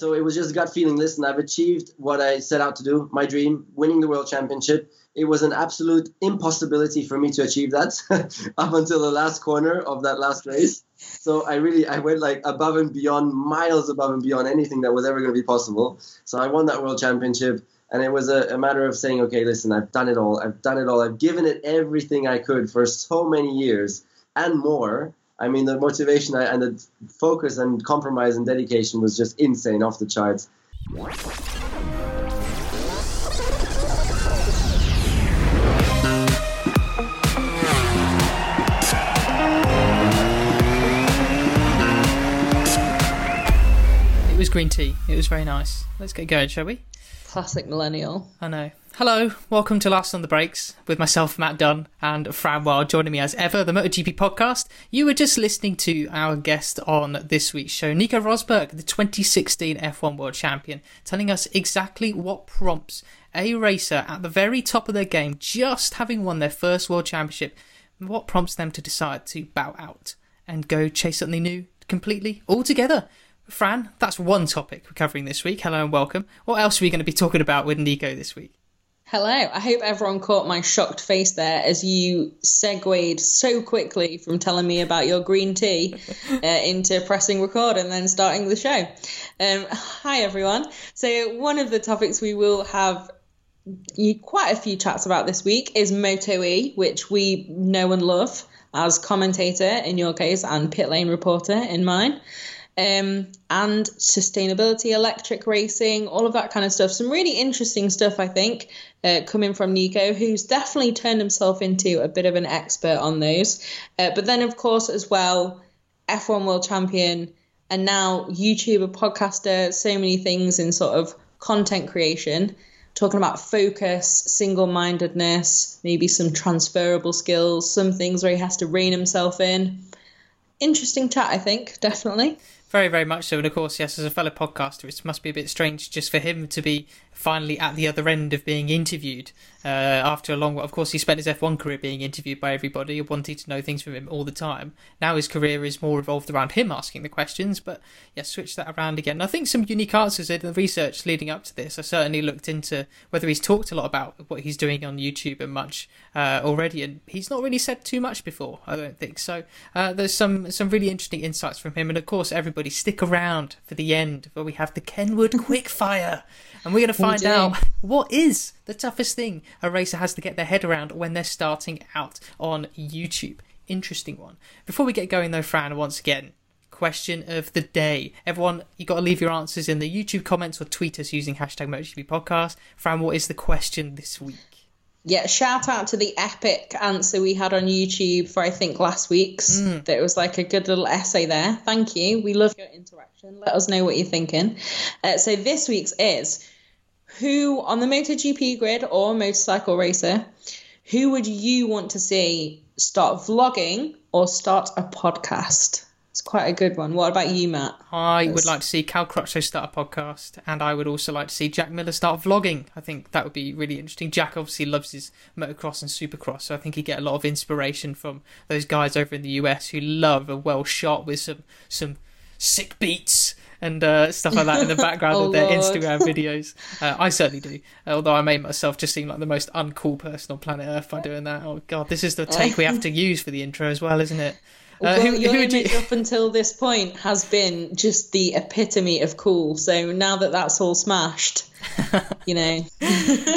So it was just gut feeling. Listen, I've achieved what I set out to do, my dream, winning the world championship. It was an absolute impossibility for me to achieve that up until the last corner of that last race. So I really, I went like above and beyond, miles above and beyond anything that was ever going to be possible. So I won that world championship. And it was a, a matter of saying, okay, listen, I've done it all. I've done it all. I've given it everything I could for so many years and more. I mean, the motivation and the focus and compromise and dedication was just insane, off the charts. It was green tea. It was very nice. Let's get going, shall we? Classic millennial. I know. Hello, welcome to Last on the Brakes with myself, Matt Dunn, and Fran Wyld joining me as ever, the MotoGP podcast. You were just listening to our guest on this week's show, Nico Rosberg, the 2016 F1 World Champion, telling us exactly what prompts a racer at the very top of their game, just having won their first World Championship, what prompts them to decide to bow out and go chase something new completely, altogether. Fran, that's one topic we're covering this week. Hello and welcome. What else are we going to be talking about with Nico this week? Hello. I hope everyone caught my shocked face there as you segued so quickly from telling me about your green tea uh, into pressing record and then starting the show. Um, hi, everyone. So, one of the topics we will have quite a few chats about this week is Moto E, which we know and love as commentator in your case and pit lane reporter in mine um, and sustainability, electric racing, all of that kind of stuff. Some really interesting stuff, I think, uh, coming from Nico, who's definitely turned himself into a bit of an expert on those. Uh, but then, of course, as well, F1 world champion and now YouTuber, podcaster, so many things in sort of content creation. Talking about focus, single mindedness, maybe some transferable skills, some things where he has to rein himself in. Interesting chat, I think, definitely. Very, very much so. And of course, yes, as a fellow podcaster, it must be a bit strange just for him to be finally at the other end of being interviewed uh, after a long Of course, he spent his F1 career being interviewed by everybody, wanting to know things from him all the time. Now his career is more revolved around him asking the questions, but yeah, switch that around again. I think some unique answers in the research leading up to this. I certainly looked into whether he's talked a lot about what he's doing on YouTube and much uh, already, and he's not really said too much before, I don't think. So uh, there's some, some really interesting insights from him, and of course, everybody stick around for the end where we have the Kenwood Quickfire and we're going to find out what is the toughest thing a racer has to get their head around when they're starting out on YouTube. Interesting one. Before we get going, though, Fran, once again, question of the day. Everyone, you got to leave your answers in the YouTube comments or tweet us using hashtag MotoGP Podcast. Fran, what is the question this week? Yeah, shout out to the epic answer we had on YouTube for I think last week's. Mm. That was like a good little essay there. Thank you. We love your interaction. Let us know what you're thinking. Uh, so this week's is who on the MotoGP grid or motorcycle racer, who would you want to see start vlogging or start a podcast? It's quite a good one. What about you, Matt? I would like to see Cal Crutchlow start a podcast, and I would also like to see Jack Miller start vlogging. I think that would be really interesting. Jack obviously loves his motocross and supercross, so I think he'd get a lot of inspiration from those guys over in the US who love a well shot with some some sick beats and uh, stuff like that in the background oh, of their Lord. Instagram videos. Uh, I certainly do. Although I made myself just seem like the most uncool person on planet Earth by doing that. Oh God, this is the take we have to use for the intro as well, isn't it? Uh, who, your who image you... up until this point has been just the epitome of cool. So now that that's all smashed, you know.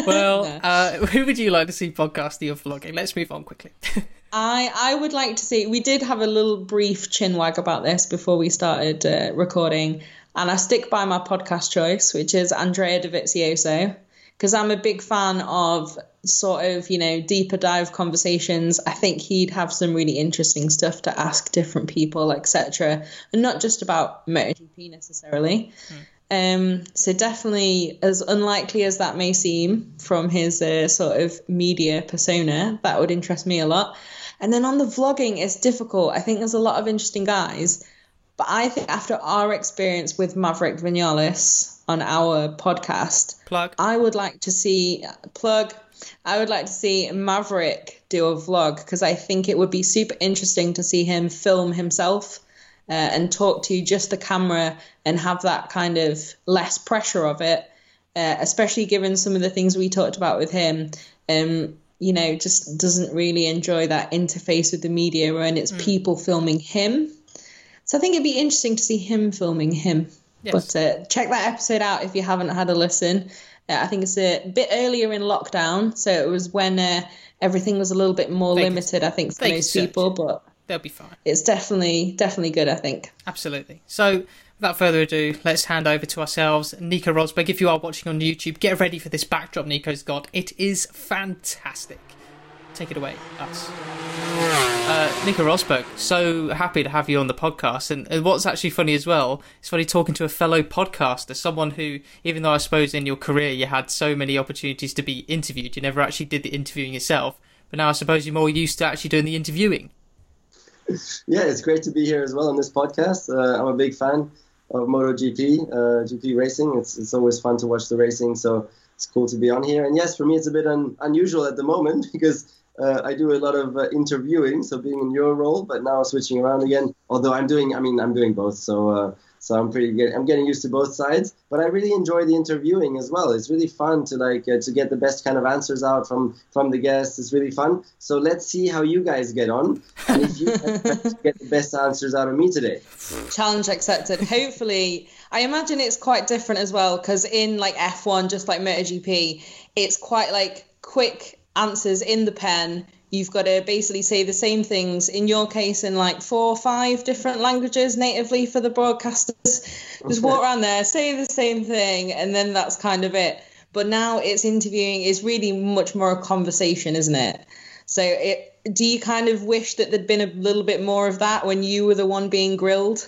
well, no. uh, who would you like to see podcasting or vlogging? Let's move on quickly. I I would like to see. We did have a little brief chinwag about this before we started uh, recording, and I stick by my podcast choice, which is Andrea Dovizioso, because I'm a big fan of sort of, you know, deeper dive conversations, I think he'd have some really interesting stuff to ask different people, etc. And not just about MotoGP necessarily. Mm. Um, so definitely, as unlikely as that may seem from his uh, sort of media persona, that would interest me a lot. And then on the vlogging, it's difficult. I think there's a lot of interesting guys, but I think after our experience with Maverick Vinales on our podcast, plug, I would like to see plug I would like to see Maverick do a vlog because I think it would be super interesting to see him film himself uh, and talk to just the camera and have that kind of less pressure of it, uh, especially given some of the things we talked about with him. Um, you know, just doesn't really enjoy that interface with the media when it's mm. people filming him. So I think it'd be interesting to see him filming him. Yes. But uh, check that episode out if you haven't had a listen. Uh, I think it's a bit earlier in lockdown, so it was when uh, everything was a little bit more they limited. Can, I think for most people, but they'll be fine. It's definitely definitely good. I think. Absolutely. So without further ado, let's hand over to ourselves, Nico Rosberg. If you are watching on YouTube, get ready for this backdrop Nico's got. It is fantastic. Take it away, us. Uh, Nico Rosberg, so happy to have you on the podcast. And, and, what's actually funny as well, it's funny talking to a fellow podcaster, someone who, even though I suppose in your career you had so many opportunities to be interviewed, you never actually did the interviewing yourself. But now I suppose you're more used to actually doing the interviewing. Yeah, it's great to be here as well on this podcast. Uh, I'm a big fan of MotoGP, uh, GP racing. It's it's always fun to watch the racing, so it's cool to be on here. And yes, for me, it's a bit un- unusual at the moment because uh, I do a lot of uh, interviewing, so being in your role, but now switching around again. Although I'm doing, I mean, I'm doing both, so uh, so I'm pretty good. I'm getting used to both sides, but I really enjoy the interviewing as well. It's really fun to like uh, to get the best kind of answers out from from the guests. It's really fun. So let's see how you guys get on, and if you get the best answers out of me today. Challenge accepted. Hopefully, I imagine it's quite different as well because in like F1, just like MotoGP, it's quite like quick answers in the pen you've got to basically say the same things. In your case in like four or five different languages natively for the broadcasters just walk around there say the same thing and then that's kind of it. But now it's interviewing is really much more a conversation isn't it? So it do you kind of wish that there'd been a little bit more of that when you were the one being grilled?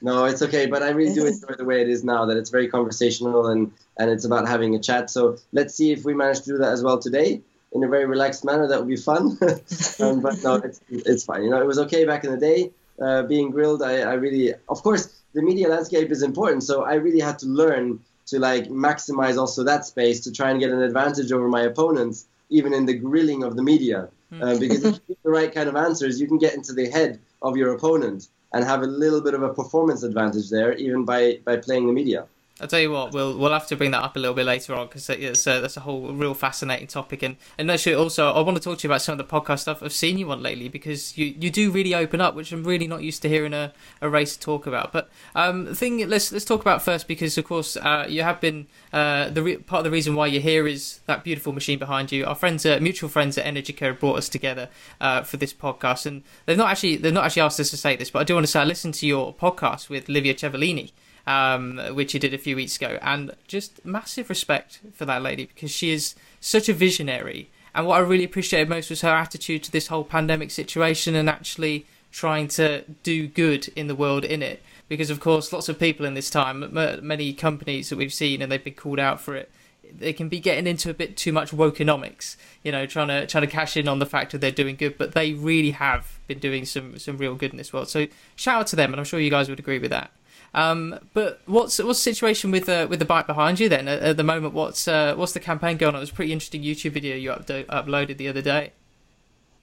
No it's okay but i really do enjoy the way it is now that it's very conversational and and it's about having a chat so let's see if we manage to do that as well today in a very relaxed manner. That would be fun. um, but no, it's, it's fine. You know, it was okay back in the day. Uh, being grilled, I, I really, of course, the media landscape is important. So I really had to learn to like maximize also that space to try and get an advantage over my opponents, even in the grilling of the media. Hmm. Uh, because if you get the right kind of answers, you can get into the head of your opponent and have a little bit of a performance advantage there, even by, by playing the media. I'll tell you what, we'll we'll have to bring that up a little bit later on because it's uh, that's a whole real fascinating topic. And and actually, also, I want to talk to you about some of the podcast stuff I've seen you on lately because you, you do really open up, which I'm really not used to hearing a, a race talk about. But um, the thing let's let's talk about first because of course uh, you have been uh, the re- part of the reason why you're here is that beautiful machine behind you. Our friends, uh, mutual friends at Energy Energica, brought us together uh, for this podcast, and they've not actually they've not actually asked us to say this, but I do want to say I listened to your podcast with Livia Cevolini um, which he did a few weeks ago. And just massive respect for that lady because she is such a visionary. And what I really appreciated most was her attitude to this whole pandemic situation and actually trying to do good in the world in it. Because, of course, lots of people in this time, many companies that we've seen, and they've been called out for it, they can be getting into a bit too much wokeonomics, you know, trying to trying to cash in on the fact that they're doing good, but they really have been doing some some real good in this world. So shout out to them, and I'm sure you guys would agree with that. Um, but what's what's the situation with uh, with the bike behind you then at, at the moment? What's uh, what's the campaign going on? It was a pretty interesting YouTube video you updo- uploaded the other day.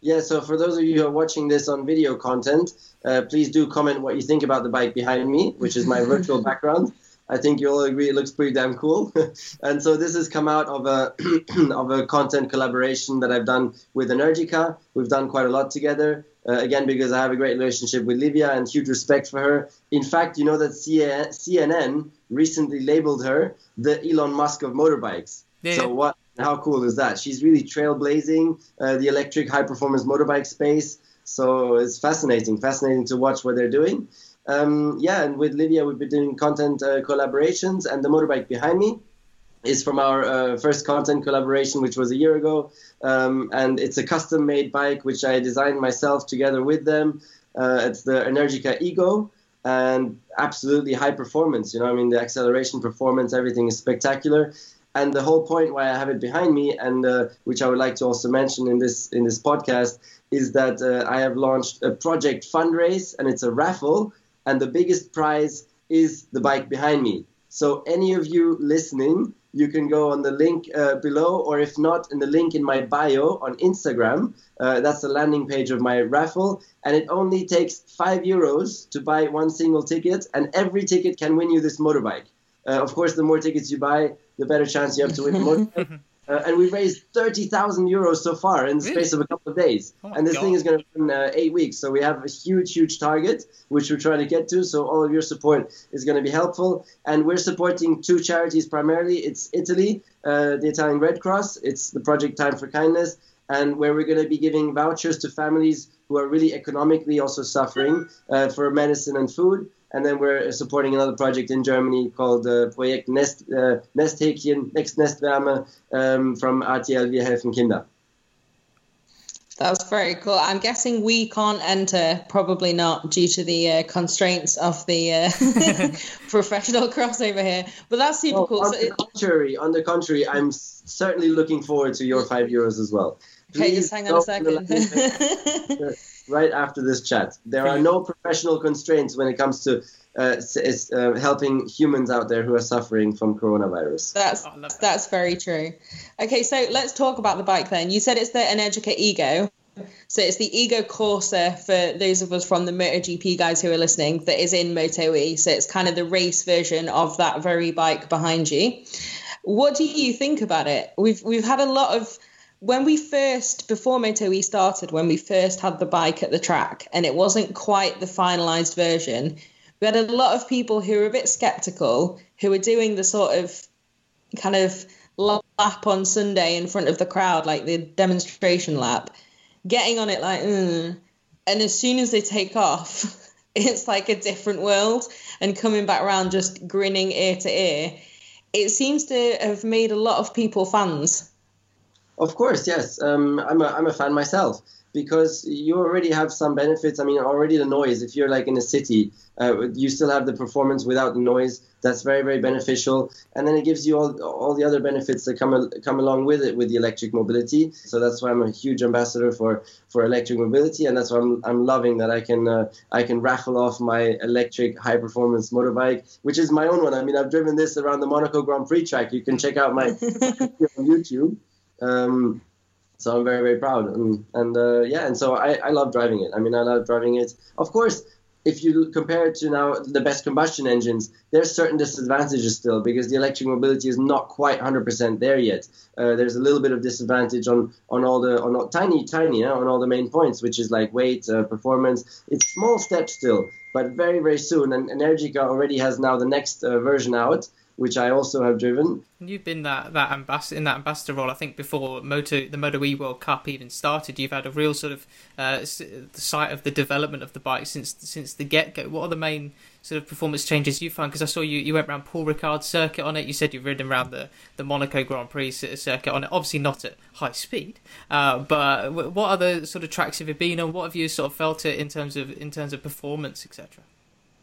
Yeah, so for those of you who are watching this on video content, uh, please do comment what you think about the bike behind me, which is my virtual background. I think you'll agree it looks pretty damn cool. and so this has come out of a of a content collaboration that I've done with Energica. We've done quite a lot together. Uh, again, because I have a great relationship with Livia and huge respect for her. In fact, you know that CNN recently labeled her the Elon Musk of motorbikes. Yeah. So what? How cool is that? She's really trailblazing uh, the electric high performance motorbike space. So it's fascinating, fascinating to watch what they're doing. Um, yeah, and with Livia, we've been doing content uh, collaborations, and the motorbike behind me is from our uh, first content collaboration, which was a year ago. Um, and it's a custom made bike, which I designed myself together with them. Uh, it's the Energica Ego and absolutely high performance. You know, I mean, the acceleration performance, everything is spectacular. And the whole point why I have it behind me, and uh, which I would like to also mention in this in this podcast, is that uh, I have launched a project fundraise, and it's a raffle, and the biggest prize is the bike behind me. So any of you listening, you can go on the link uh, below, or if not, in the link in my bio on Instagram. Uh, that's the landing page of my raffle, and it only takes five euros to buy one single ticket, and every ticket can win you this motorbike. Uh, of course, the more tickets you buy, the better chance you have to win a motorbike. Uh, and we've raised 30,000 euros so far in the Really? space of a couple of days. Oh and this God. thing is going to run uh, eight weeks. So we have a huge, huge target, which we're trying to get to. So all of your support is going to be helpful. And we're supporting two charities primarily. It's Italy, uh, the Italian Red Cross. It's the Project Time for Kindness. And where we're going to be giving vouchers to families who are really economically also suffering uh, for medicine and food. And then we're supporting another project in Germany called uh, Projekt Nest, uh, Nesthäkchen, Next Nestwärme um, from RTL Wir helfen Kinder. That's very cool. I'm guessing we can't enter, probably not due to the uh, constraints of the uh, professional crossover here. But that's super Oh, cool. on So the it, contrary, on the contrary, I'm certainly looking forward to your five euros as well. okay, Please just hang on a go to the landing second. page right after this chat. There are no professional constraints when it comes to uh, s- s- uh, helping humans out there who are suffering from coronavirus. That's Oh, that. that's very true. Okay, so let's talk about the bike then. You said it's the Energica Ego. So it's the Ego Corsa for those of us from the MotoGP guys who are listening that is in Moto E. So it's kind of the race version of that very bike behind you. What do you think about it? We've we've had a lot of when we first before Moto E started, when we first had the bike at the track and it wasn't quite the finalized version, we had a lot of people who were a bit skeptical, who were doing the sort of kind of lap on Sunday in front of the crowd, like the demonstration lap, getting on it like, mm. and as soon as they take off, it's like a different world, and coming back around just grinning ear to ear. It seems to have made a lot of people fans. Of course, yes. Um, I'm, a, I'm a fan myself because you already have some benefits. I mean, already the noise, if you're like in a city, uh, you still have the performance without the noise. That's very, very beneficial. And then it gives you all, all the other benefits that come, come along with it with the electric mobility. So that's why I'm a huge ambassador for, for electric mobility. And that's why I'm, I'm loving that I can, uh, I can raffle off my electric high performance motorbike, which is my own one. I mean, I've driven this around the Monaco Grand Prix track. You can check out my on YouTube. Um, so I'm very, very proud. And, and uh, yeah, and so I, I love driving it. I mean, I love driving it. Of course, if you compare it to now the best combustion engines, there's certain disadvantages still because the electric mobility is not quite 100% there yet. Uh, there's a little bit of disadvantage on, on all the on all, tiny tiny yeah, on all the main points, which is like weight, uh, performance. It's small steps still, but very very soon. And Energica already has now the next uh, version out, which I also have driven. You've been that that ambassador in that ambassador role. I think before Moto the Moto E World Cup even started, you've had a real sort of uh, sight of the development of the bike since since the get go. What are the main sort of performance changes you found? Because I saw you you went around Paul Ricard's circuit on it. You said you've ridden around the the Monaco Grand Prix circuit on it. Obviously not at high speed, uh, but what other sort of tracks have you been on? What have you sort of felt it in terms of in terms of performance, etc.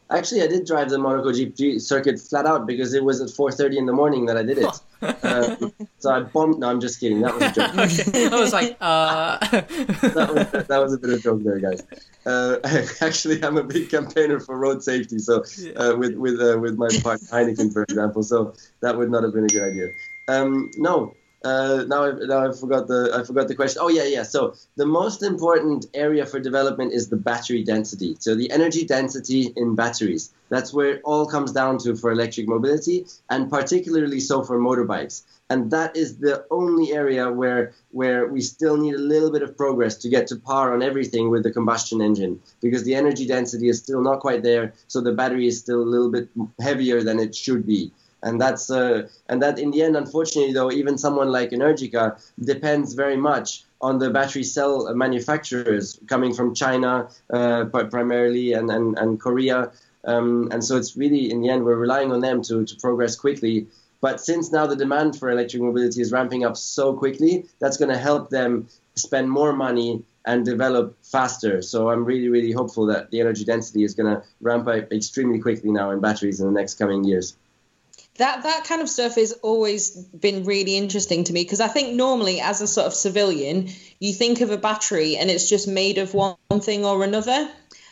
Actually, I did drive the Monaco GP circuit flat out because it was at 4:30 in the morning that I did it. uh, so I bombed. No, I'm just kidding. That was a joke. okay. I was like, uh. that, was, that was a bit of a joke there, guys. Uh, actually, I'm a big campaigner for road safety. So uh, with with uh, with my partner Heineken, for example. So that would not have been a good idea. Um, no. Uh, now, I, now I forgot the I forgot the question. Oh yeah, yeah. So the most important area for development is the battery density. So the energy density in batteries. That's where it all comes down to for electric mobility, and particularly so for motorbikes. And that is the only area where where we still need a little bit of progress to get to par on everything with the combustion engine, because the energy density is still not quite there. So the battery is still a little bit heavier than it should be and that's uh, and that in the end unfortunately though even someone like energica depends very much on the battery cell manufacturers coming from china uh, primarily and, and, and korea um, and so it's really in the end we're relying on them to, to progress quickly but since now the demand for electric mobility is ramping up so quickly that's going to help them spend more money and develop faster. So I'm really, really hopeful that the energy density is going to ramp up extremely quickly now in batteries in the next coming years. That that kind of stuff has always been really interesting to me because I think normally as a sort of civilian, you think of a battery and it's just made of one thing or another,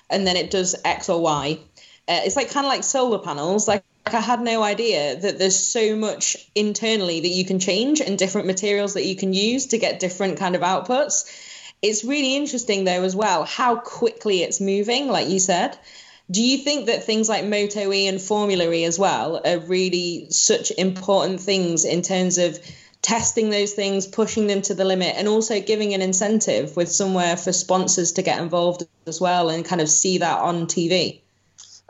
and then it does X or Y. Uh, it's like kind of like solar panels. Like I had no idea that there's so much internally that you can change and different materials that you can use to get different kind of outputs. It's really interesting though as well how quickly it's moving, like you said. Do you think that things like Moto E and Formula E as well are really such important things in terms of testing those things, pushing them to the limit, and also giving an incentive with somewhere for sponsors to get involved as well and kind of see that on TV?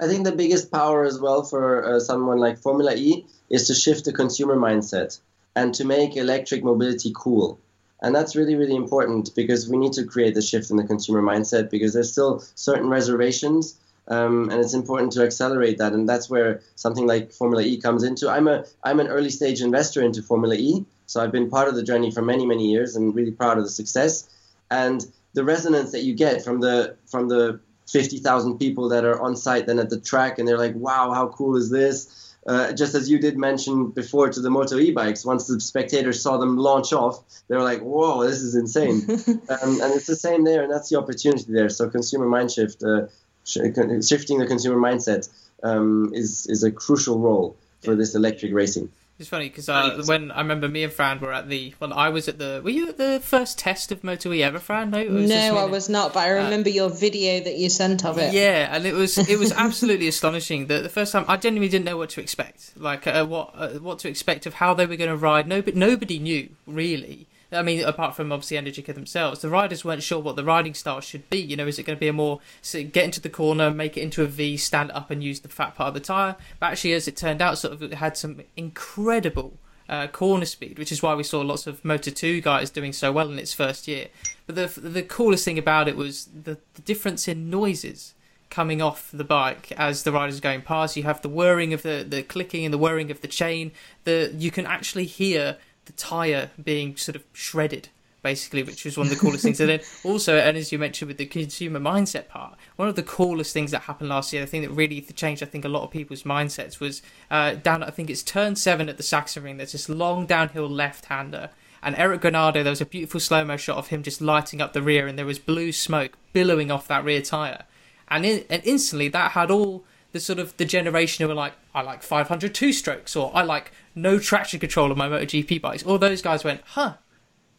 I think the biggest power as well for uh, someone like Formula E is to shift the consumer mindset and to make electric mobility cool. And that's really, really important because we need to create the shift in the consumer mindset because there's still certain reservations um, and it's important to accelerate that. And that's where something like Formula E comes into. I'm a I'm an early stage investor into Formula E, so I've been part of the journey for many many years and really proud of the success. And the resonance that you get from the from the 50,000 people that are on site then at the track and they're like, wow, how cool is this? Uh, just as you did mention before to the Moto e-bikes, once the spectators saw them launch off, they were like, "Whoa, this is insane!" um, and it's the same there, and that's the opportunity there. So consumer mind shift, uh, shifting the consumer mindset, um, is is a crucial role for this electric racing. It's funny because uh, when I remember me and Fran were at the well, I was at the. Were you at the first test of Moto E ever, Fran? No, no, I was not. But I uh, remember uh, your video that you sent of it. Yeah, and it was it was absolutely astonishing. That the first time I genuinely didn't know what to expect, like uh, what uh, what to expect of how they were going to ride. Nobody nobody knew really. I mean, apart from obviously Energica themselves, the riders weren't sure what the riding style should be. You know, is it going to be a more so get into the corner, make it into a V, stand up and use the fat part of the tyre? But actually, as it turned out, sort of had some incredible uh, corner speed, which is why we saw lots of Moto 2 guys doing so well in its first year. But the the coolest thing about it was the, the difference in noises coming off the bike as the riders going past. You have the whirring of the, the clicking and the whirring of the chain. The you can actually hear the tire being sort of shredded basically, which was one of the coolest things. And then also, and as you mentioned with the consumer mindset part, one of the coolest things that happened last year, the thing that really changed, I think, a lot of people's mindsets was uh, down, I think it's turn seven at the Sachsenring. There's this long downhill left hander. And Eric Granado, there was a beautiful slow mo shot of him just lighting up the rear, and there was blue smoke billowing off that rear tyre. And, in, and instantly, that had all the sort of the generation who were like, I like 500 two strokes, or I like no traction control on my MotoGP bikes. All those guys went, huh,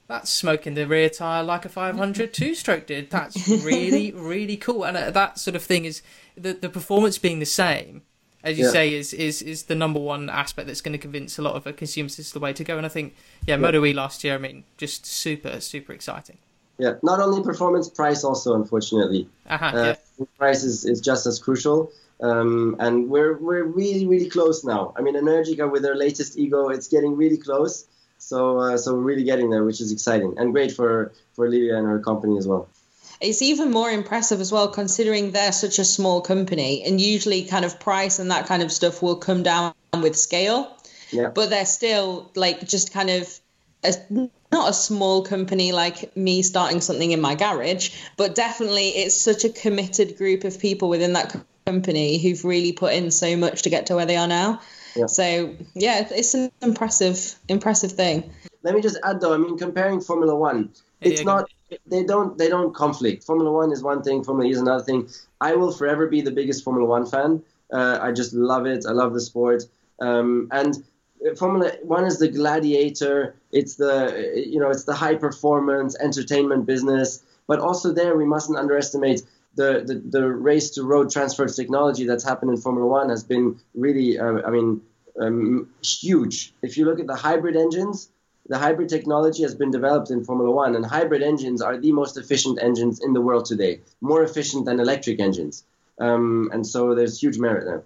that's smoking the rear tire like a 500 two stroke did. That's really, really cool. And uh, that sort of thing is the, the performance being the same, as you yeah. say, is, is, is the number one aspect that's going to convince a lot of consumers this is the way to go. And I think, yeah, yeah. Moto E last year, I mean, just super, super exciting. Yeah, not only performance, price also, unfortunately. Uh-huh, uh, yeah. Price is, is just as crucial. Um, and we're we're really really close now. I mean, Energica with their latest ego, it's getting really close. So uh, so we're really getting there, which is exciting and great for for Livia and her company as well. It's even more impressive as well, considering they're such a small company, and usually kind of price and that kind of stuff will come down with scale. Yeah. But they're still like just kind of a, not a small company like me starting something in my garage, but definitely it's such a committed group of people within that company who've really put in so much to get to where they are now. Yeah. So yeah, it's an impressive, impressive thing. Let me just add though. I mean, comparing Formula One, it's yeah, not. They don't. They don't conflict. Formula One is one thing. Formula E is another thing. I will forever be the biggest Formula One fan. Uh, I just love it. I love the sport. Um, and Formula One is the gladiator. It's the you know it's the high performance entertainment business. But also there, we mustn't underestimate the, the, the race to road transfer technology that's happened in Formula One has been really, uh, I mean, um, huge. If you look at the hybrid engines, the hybrid technology has been developed in Formula One, and hybrid engines are the most efficient engines in the world today, more efficient than electric engines. Um, and so there's huge merit there.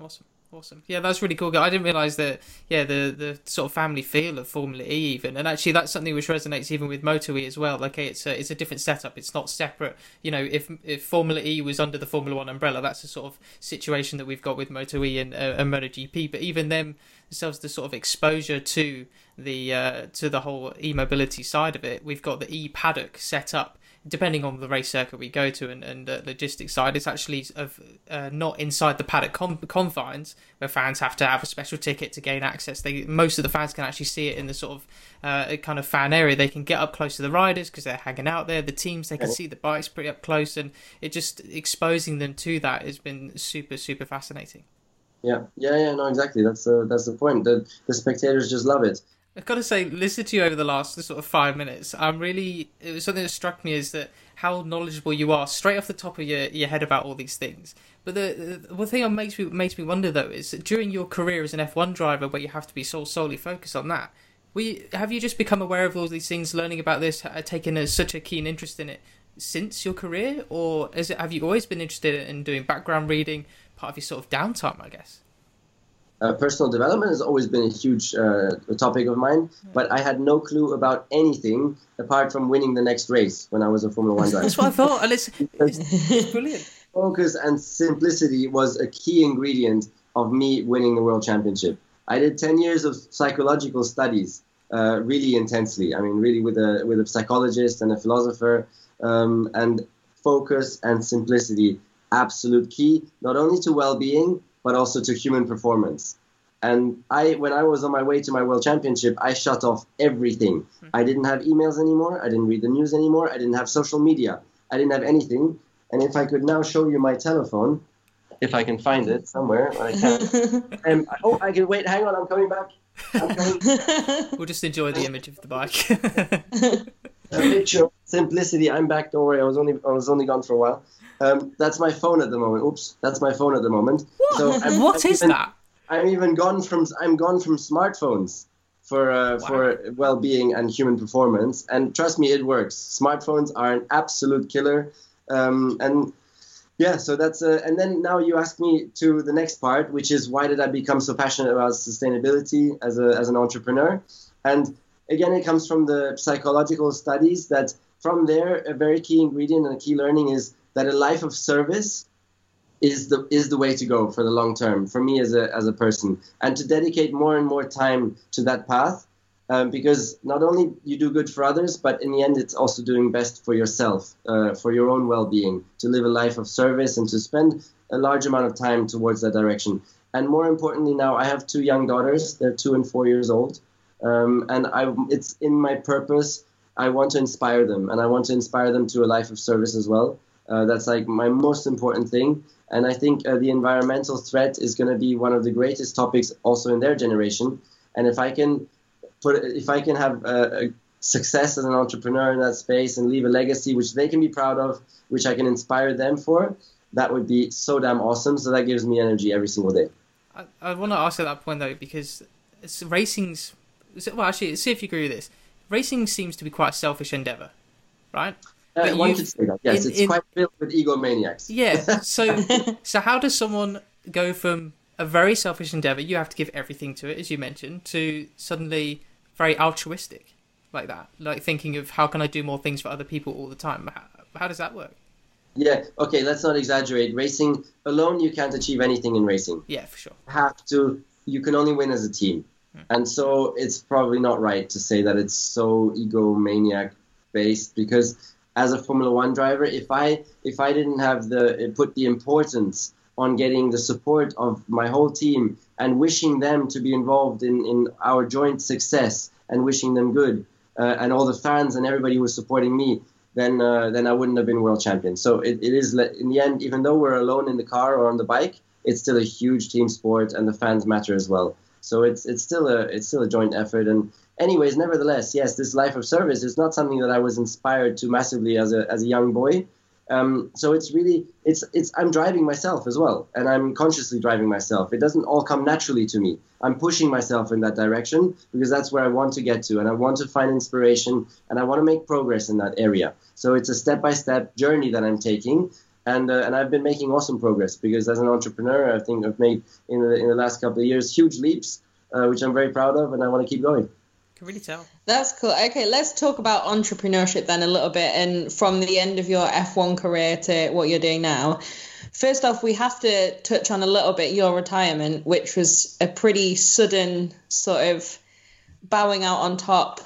Awesome. Awesome. Yeah, that's really cool. I didn't realize that. Yeah, the the sort of family feel of Formula E even, and actually that's something which resonates even with Moto E as well. Like, it's a it's a different setup. It's not separate. You know, if if Formula E was under the Formula One umbrella, that's the sort of situation that we've got with Moto E and, uh, and Moto GP. But even them themselves, the sort of exposure to the uh, to the whole e mobility side of it, we've got the e paddock set up depending on the race circuit we go to and, and uh, logistics side, it's actually of, uh, not inside the paddock com- confines where fans have to have a special ticket to gain access. They most of the fans can actually see it in the sort of uh, kind of fan area. They can get up close to the riders because they're hanging out there. The teams they can see the bikes pretty up close, and it just exposing them to that has been super super fascinating. Yeah, yeah, yeah. No, exactly. That's uh, that's the point. The the spectators just love it. I've got to say, listen to you over the last sort of five minutes. I'm really it was something that struck me is that how knowledgeable you are straight off the top of your, your head about all these things. But the, the one thing that makes me makes me wonder though is during your career as an F1 driver, where you have to be so solely focused on that, we have you just become aware of all these things, learning about this, taking a, such a keen interest in it since your career, or is it have you always been interested in doing background reading, part of your sort of downtime, I guess? Uh, personal development has always been a huge uh, topic of mine, but I had no clue about anything apart from winning the next race when I was a Formula One driver. That's what I thought, and it's, it's brilliant. Focus and simplicity was a key ingredient of me winning the world championship. I did 10 years of psychological studies uh, really intensely. I mean, really with a, with a psychologist and a philosopher, um, and focus and simplicity, absolute key, not only to well being, but also to human performance. And I, when I was on my way to my world championship, I shut off everything. Mm-hmm. I didn't have emails anymore. I didn't read the news anymore. I didn't have social media. I didn't have anything. And if I could now show you my telephone, if I can find it somewhere, I can. um, oh, I can wait. Hang on, I'm coming back. I'm coming. we'll just enjoy the image of the bike. a picture simplicity. I'm back. Don't worry. I was only I was only gone for a while. Um, that's my phone at the moment. Oops, that's my phone at the moment. What? So I'm, what I'm is even, that? I'm even gone from I'm gone from smartphones for uh, wow. for well-being and human performance. And trust me, it works. Smartphones are an absolute killer. Um, and yeah, so that's uh, and then now you ask me to the next part, which is why did I become so passionate about sustainability as a as an entrepreneur? And again, it comes from the psychological studies that from there a very key ingredient and a key learning is that a life of service is the is the way to go for the long term for me as a as a person and to dedicate more and more time to that path um, because not only you do good for others but in the end it's also doing best for yourself uh, for your own well-being to live a life of service and to spend a large amount of time towards that direction. And more importantly now i have two young daughters. They're two and four years old. Um, and I, it's in my purpose. I want to inspire them and i want to inspire them to a life of service as well uh, that's like my most important thing. And I think uh, the environmental threat is going to be one of the greatest topics also in their generation. And if I can put, if I can have a, a success as an entrepreneur in that space and leave a legacy which they can be proud of, which I can inspire them for, that would be so damn awesome. So that gives me energy every single day. I, I want to ask at that point though, because racing's well, actually, see if you agree with this. Racing seems to be quite a selfish endeavor, right? Uh, one could say that. Yes, in, it's in, quite filled with egomaniacs. Yeah. So, so how does someone go from a very selfish endeavor, you have to give everything to it, as you mentioned, to suddenly very altruistic, like that, like thinking of how can I do more things for other people all the time? How, how does that work? Yeah. Okay. Let's not exaggerate. Racing alone, you can't achieve anything in racing. Yeah, for sure. You have to. You can only win as a team. Hmm. And so it's probably not right to say that it's so egomaniac based because as a Formula One driver, if I if I didn't have the put the importance on getting the support of my whole team and wishing them to be involved in, in our joint success and wishing them good, uh, and all the fans and everybody who was supporting me, then uh, then I wouldn't have been world champion. So it, it is in the end, even though we're alone in the car or on the bike, it's still a huge team sport, and the fans matter as well. So it's it's still a it's still a joint effort, and anyways, nevertheless, yes, this life of service is not something that I was inspired to massively as a as a young boy. Um, so it's really it's it's I'm driving myself as well, and I'm consciously driving myself. It doesn't all come naturally to me. I'm pushing myself in that direction because that's where I want to get to, and I want to find inspiration, and I want to make progress in that area. So it's a step by step journey that I'm taking. And, uh, and I've been making awesome progress because as an entrepreneur, I think I've made in the, in the last couple of years huge leaps, uh, which I'm very proud of, and I want to keep going can really tell. That's cool. Okay, let's talk about entrepreneurship then a little bit and from the end of your F1 career to what you're doing now. First off, we have to touch on a little bit your retirement, which was a pretty sudden sort of bowing out on top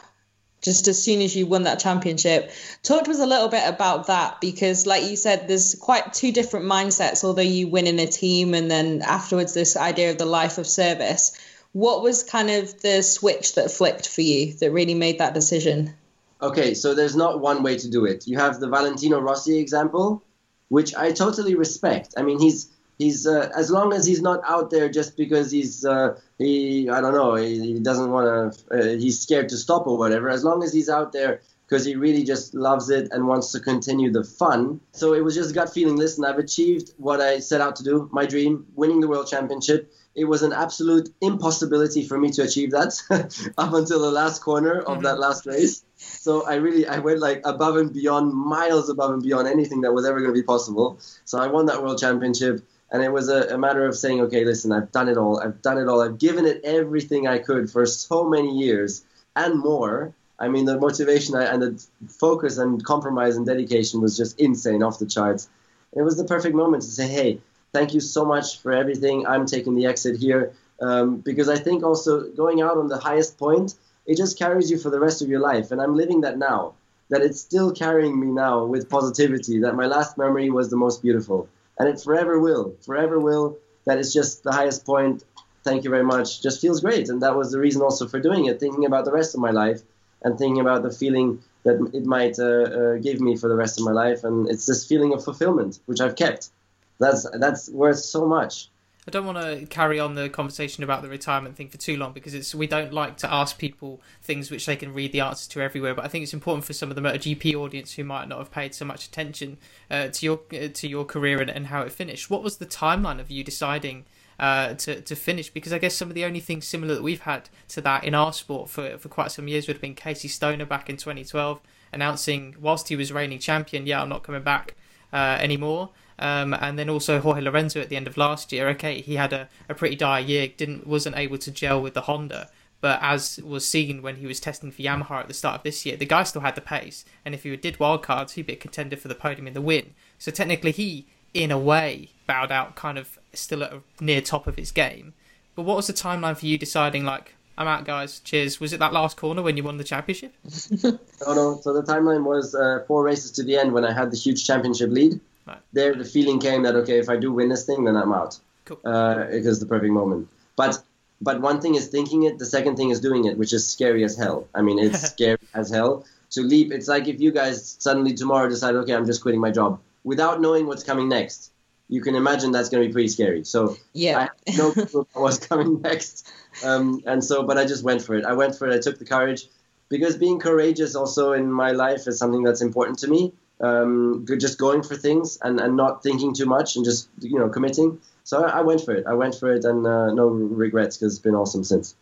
just as soon as you won that championship. Talk to us a little bit about that because, like you said, there's quite two different mindsets, although you win in a team and then afterwards, this idea of the life of service what was kind of the switch that flicked for you that really made that decision? Okay, so there's not one way to do it. You have the Valentino Rossi example, which I totally respect. I mean, he's he's uh, as long as he's not out there just because he's uh, he I don't know he, he doesn't want to uh, he's scared to stop or whatever. As long as he's out there because he really just loves it and wants to continue the fun. So it was just gut feeling. Listen, I've achieved what I set out to do. My dream, winning the world championship. It was an absolute impossibility for me to achieve that up until the last corner of mm-hmm. that last race. So I really I went like above and beyond, miles above and beyond anything that was ever going to be possible. So I won that world championship and it was a, a, matter of saying, okay, listen, I've done it all. I've done it all. I've given it everything I could for so many years and more. I mean, the motivation and the focus and compromise and dedication was just insane, off the charts. It was the perfect moment to say, hey, thank you so much for everything. I'm taking the exit here um, because I think also going out on the highest point, it just carries you for the rest of your life. And I'm living that now. That it's still carrying me now with positivity. That my last memory was the most beautiful and it forever will, forever will. That is just the highest point. Thank you very much. Just feels great, and that was the reason also for doing it. Thinking about the rest of my life and thinking about the feeling that it might uh, uh, give me for the rest of my life, and it's this feeling of fulfillment which I've kept. That's that's worth so much. I don't want to carry on the conversation about the retirement thing for too long because it's we don't like to ask people things which they can read the answers to everywhere. But I think it's important for some of the MotoGP audience who might not have paid so much attention uh, to your uh, to your career and, and how it finished. What was the timeline of you deciding uh, to to finish? Because I guess some of the only things similar that we've had to that in our sport for for quite some years would have been Casey Stoner back in 2012 announcing whilst he was reigning champion, yeah, I'm not coming back uh, anymore. Um, and then also Jorge Lorenzo at the end of last year. Okay, he had a, a pretty dire year, didn't wasn't able to gel with the Honda. But as was seen when he was testing for Yamaha at the start of this year, the guy still had the pace. And if he did wildcards, he'd be a contender for the podium in the win. So technically, he, in a way, bowed out kind of still at a near top of his game. But what was the timeline for you deciding, like, I'm out, guys. Cheers. Was it that last corner when you won the championship? no, no. So the timeline was uh, four races to the end when I had the huge championship lead. Right. There, the feeling came that okay, if I do win this thing, then I'm out. Cool. Uh, it was the perfect moment. But but one thing is thinking it. The second thing is doing it, which is scary as hell. I mean, it's scary as hell to leap. It's like if you guys suddenly tomorrow decide, okay, I'm just quitting my job without knowing what's coming next. You can imagine that's going to be pretty scary. So yeah, I had no clue what was coming next. Um, and so, but I just went for it. I went for it. I took the courage because being courageous also in my life is something that's important to me um, just going for things and, and not thinking too much and just you know committing. So I, went for it. I went for it and uh, no regrets because it's been awesome since.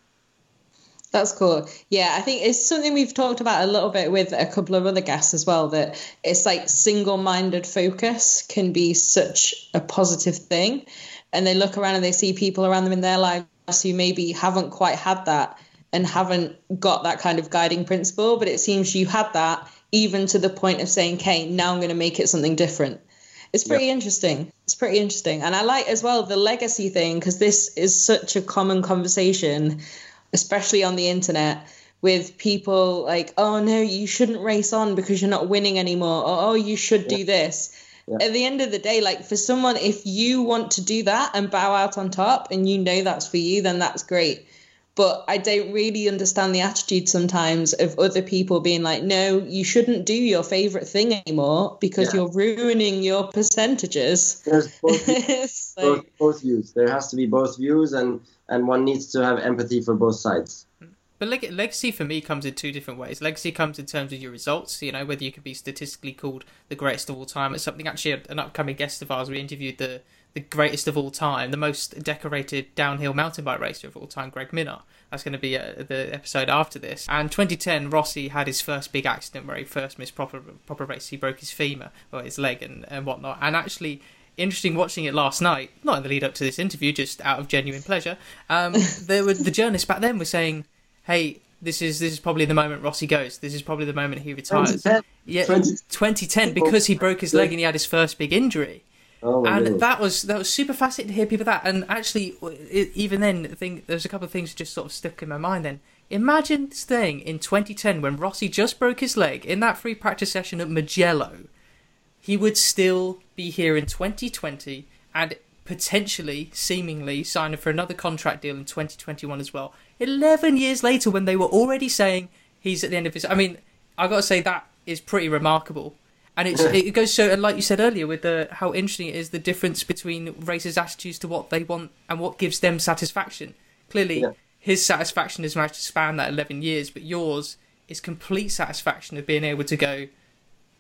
That's cool. Yeah, I think it's something we've talked about a little bit with a couple of other guests as well. That it's like single minded focus can be such a positive thing. And they look around and they see people around them in their lives who maybe haven't quite had that and haven't got that kind of guiding principle. But it seems you had that even to the point of saying, okay, now I'm going to make it something different. It's pretty yep. interesting. It's pretty interesting. And I like as well the legacy thing because this is such a common conversation, especially on the internet with people like, oh no, you shouldn't race on because you're not winning anymore, or oh, you should do this. At the end of the day, like for someone, if you want to do that and bow out on top and you know that's for you, then that's great but I don't really understand the attitude sometimes of other people being like, no, you shouldn't do your favorite thing anymore because yeah. you're ruining your percentages. There's both, like, both, both, views. There has to be both views, and, and one needs to have empathy for both sides. But leg- legacy for me comes in two different ways. Legacy comes in terms of your results, you know, whether you could be statistically called the greatest of all time. It's something actually an upcoming guest of ours we interviewed the the greatest of all time, the most decorated downhill mountain bike racer of all time, Greg Minnaar. That's going to be uh, the episode after this. And 2010, Rossi had his first big accident where he first missed proper proper race. He broke his femur or his leg and, and whatnot. And actually, interesting watching it last night, not in the lead up to this interview, just out of genuine pleasure. Um, there were the journalists back then were saying, "Hey, this is this is probably the moment Rossi goes. This is probably the moment he retires." 2010. Yeah, 2010 because he broke his leg and he had his first big injury. Oh and goodness. that was that was super fascinating to hear people that. And actually, it, even then, I think there's a couple of things just sort of stuck in my mind. Then imagine staying in 2010 when Rossi just broke his leg in that free practice session at Mugello. He would still be here in 2020 and potentially, seemingly, signing for another contract deal in 2021 as well. 11 years later, when they were already saying he's at the end of his. I mean, I got to say that is pretty remarkable and it's, it goes so and like you said earlier with the how interesting it is the difference between racers' attitudes to what they want and what gives them satisfaction. Clearly, Yeah. his satisfaction has managed to span that eleven years, but yours is complete satisfaction of being able to go,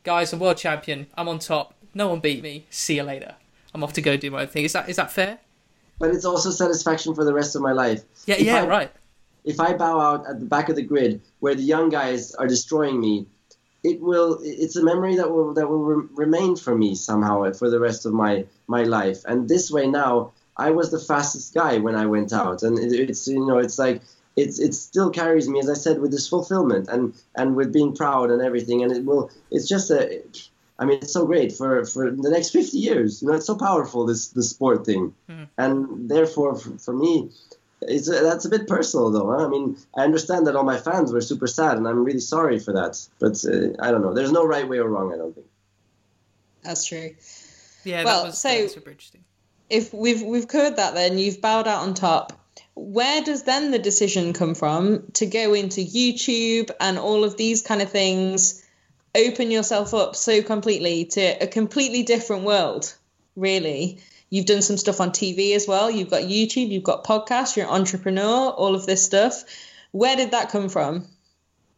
guys, I'm world champion, I'm on top, no one beat me, see you later. I'm off to go do my own thing. Is that is that fair? But it's also satisfaction for the rest of my life. Yeah, If yeah, I- right. if I bow out at the back of the grid where the young guys are destroying me, it will. It's a memory that will that will re- remain for me somehow for the rest of my my life. And this way now, I was the fastest guy when I went out, and it, it's you know it's like. It's, it still carries me, as I said, with this fulfillment and, and with being proud and everything. And it will. It's just a. I mean, it's so great for, for the next 50 years. You know, it's so powerful this the sport thing, hmm. and therefore, for, for me, it's that's a bit personal though. Huh? I mean, I understand that all my fans were super sad, and I'm really sorry for that. But uh, I don't know. There's no right way or wrong. I don't think. That's true. Yeah, Well, that was, so- that was super interesting. if we've we've covered that then you've bowed out on top where does then the decision come from to go into youtube and all of these kind of things open yourself up so completely to a completely different world really you've done some stuff on tv as well. You've got youtube you've got podcasts you're an entrepreneur all of this stuff. Where did that come from?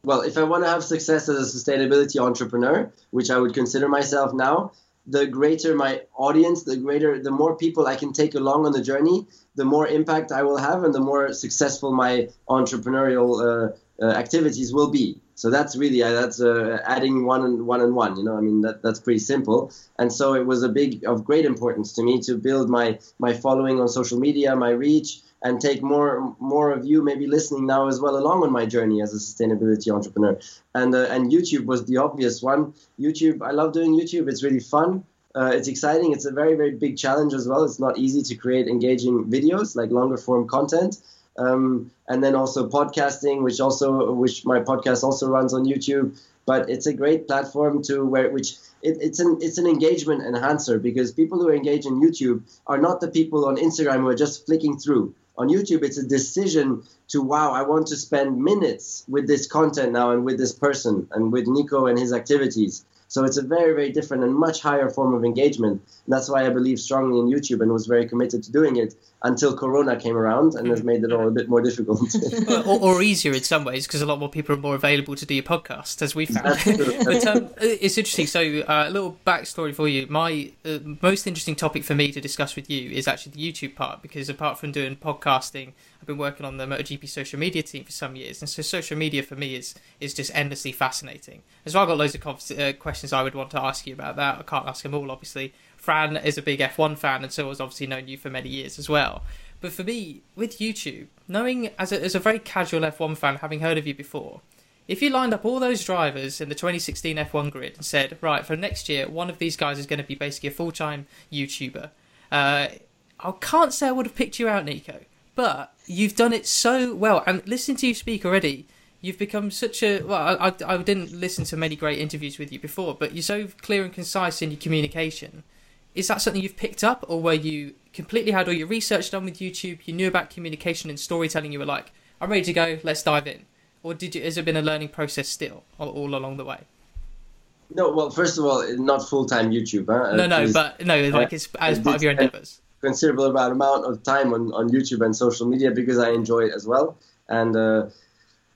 Well, if I want to have success as a sustainability entrepreneur, which I would consider myself now, the greater my audience, the greater, the more people I can take along on the journey, the more impact I will have, and the more successful my entrepreneurial uh, uh, activities will be. So that's really uh, that's uh, adding one and one and one. You know, I mean that that's pretty simple. And so it was a big of great importance to me to build my my following on social media, my reach, and take more more of you maybe listening now as well along on my journey as a sustainability entrepreneur. And uh, and YouTube was the obvious one. YouTube, I love doing YouTube. It's really fun. Uh, it's exciting. It's a very very big challenge as well. It's not easy to create engaging videos like longer form content. Um, and then also podcasting, which also which my podcast also runs on YouTube. But it's a great platform to where which it, it's an it's an engagement enhancer because people who engage in YouTube are not the people on Instagram who are just flicking through. On YouTube, it's a decision to wow, I want to spend minutes with this content now and with this person and with Nico and his activities. So it's a very, very different and much higher form of engagement. And that's why I believe strongly in YouTube and was very committed to doing it until Corona came around and has made it all a bit more difficult. or, or easier in some ways because a lot more people are more available to do your podcast, as we found. But um, it's interesting. So, uh, a little backstory for you. My uh, most interesting topic for me to discuss with you is actually the YouTube part because apart from doing podcasting, I've been working on the MotoGP social media team for some years, and so social media for me is is just endlessly fascinating. As well, I've got loads of convers- uh, questions I would want to ask you about that. I can't ask them all, obviously. Fran is a big F1 fan, and so has obviously known you for many years as well. But for me, with YouTube, knowing as a, as a very casual F1 fan, having heard of you before, if you lined up all those drivers in the 2016 F1 grid and said, right, for next year, one of these guys is going to be basically a full time YouTuber, uh, I can't say I would have picked you out, Nico, but you've done it so well. And listening to you speak already, you've become such a. Well, I, I, I didn't listen to many great interviews with you before, but you're so clear and concise in your communication. Is that something you've picked up, or were you completely had all your research done with YouTube? You knew about communication and storytelling. You were like, "I'm ready to go. Let's dive in." Or did you? Has it been a learning process still, all, all along the way? no, well, first of all, not full time YouTube. Huh? no, no, Please. but no, like it's as part of your endeavors. considerable amount of time on, on YouTube and social media because I enjoy it as well. And uh,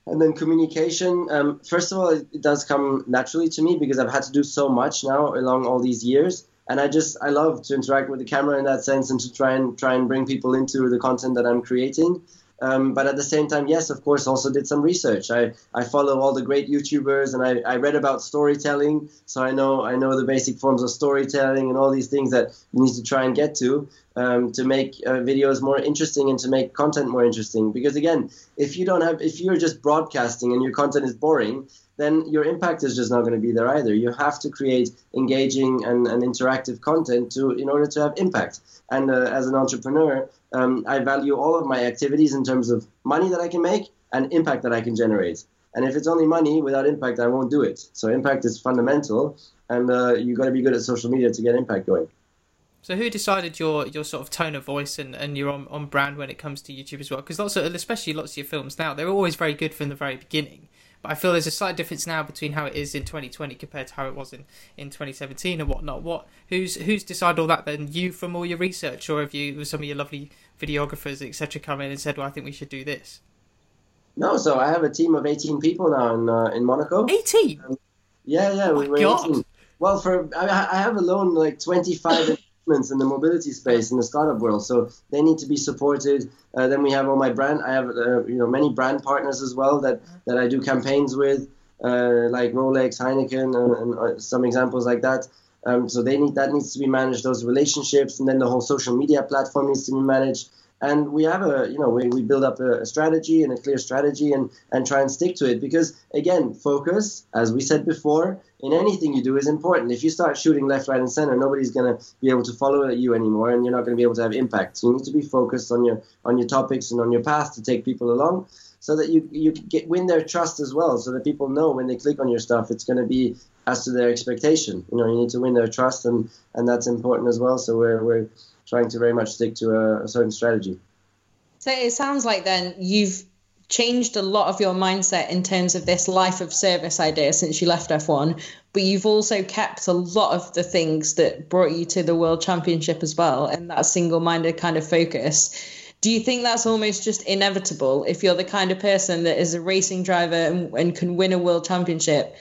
and then communication. Um, first of all, it, it does come naturally to me because I've had to do so much now along all these years, and I just I love to interact with the camera in that sense and to try and try and bring people into the content that I'm creating. Um, but at the same time, yes, of course, also did some research. I, I follow all the great YouTubers and I, I read about storytelling, so I know I know the basic forms of storytelling and all these things that you need to try and get to um, to make uh, videos more interesting and to make content more interesting. Because again, if you don't have if you're just broadcasting and your content is boring, then your impact is just not going to be there either. You have to create engaging and, and interactive content to in order to have impact. And uh, as an entrepreneur, um, I value all of my activities in terms of money that I can make and impact that I can generate. And if it's only money without impact, I won't do it. So impact is fundamental, and uh, you got to be good at social media to get impact going. So who decided your your sort of tone of voice and, and you're on, on brand when it comes to YouTube as well? Because lots of, especially lots of your films now, they're always very good from the very beginning. But I feel there's a slight difference now between how it is in 2020 compared to how it was in, in 2017 and whatnot. What who's who's decided all that? Then you from all your research, or have you some of your lovely videographers etc. come in and said, "Well, I think we should do this." No, so I have a team of 18 people now in uh, in Monaco. 18. Um, yeah, yeah, oh we were 18. Well, for I, I have alone like 25 in the mobility space in the startup world, so they need to be supported. Uh, then we have all my brand. I have uh, you know many brand partners as well that that I do campaigns with, uh, like Rolex, Heineken, and, and uh, some examples like that. Um, so they need that needs to be managed. Those relationships, and then the whole social media platform needs to be managed and we have a you know we, we build up a, a, strategy and a clear strategy and and try and stick to it. Because again focus as we said before in anything you do is important. If you start shooting left right and center nobody's going to be able to follow you anymore and you're not going to be able to have impact. So you need to be focused on your on your topics and on your path to take people along so that you you get win their trust as well so that people know when they click on your stuff it's going to be as to their expectation. You know you need to win their trust and and that's important as well. So we're we're trying to very much stick to a, a certain strategy. So it sounds like then you've changed a lot of your mindset in terms of this life of service idea since you left F1, but you've also kept a lot of the things that brought you to the World Championship as well, and that single minded kind of focus. Do you think that's almost just inevitable if you're the kind of person that is a racing driver and, and can win a World Championship?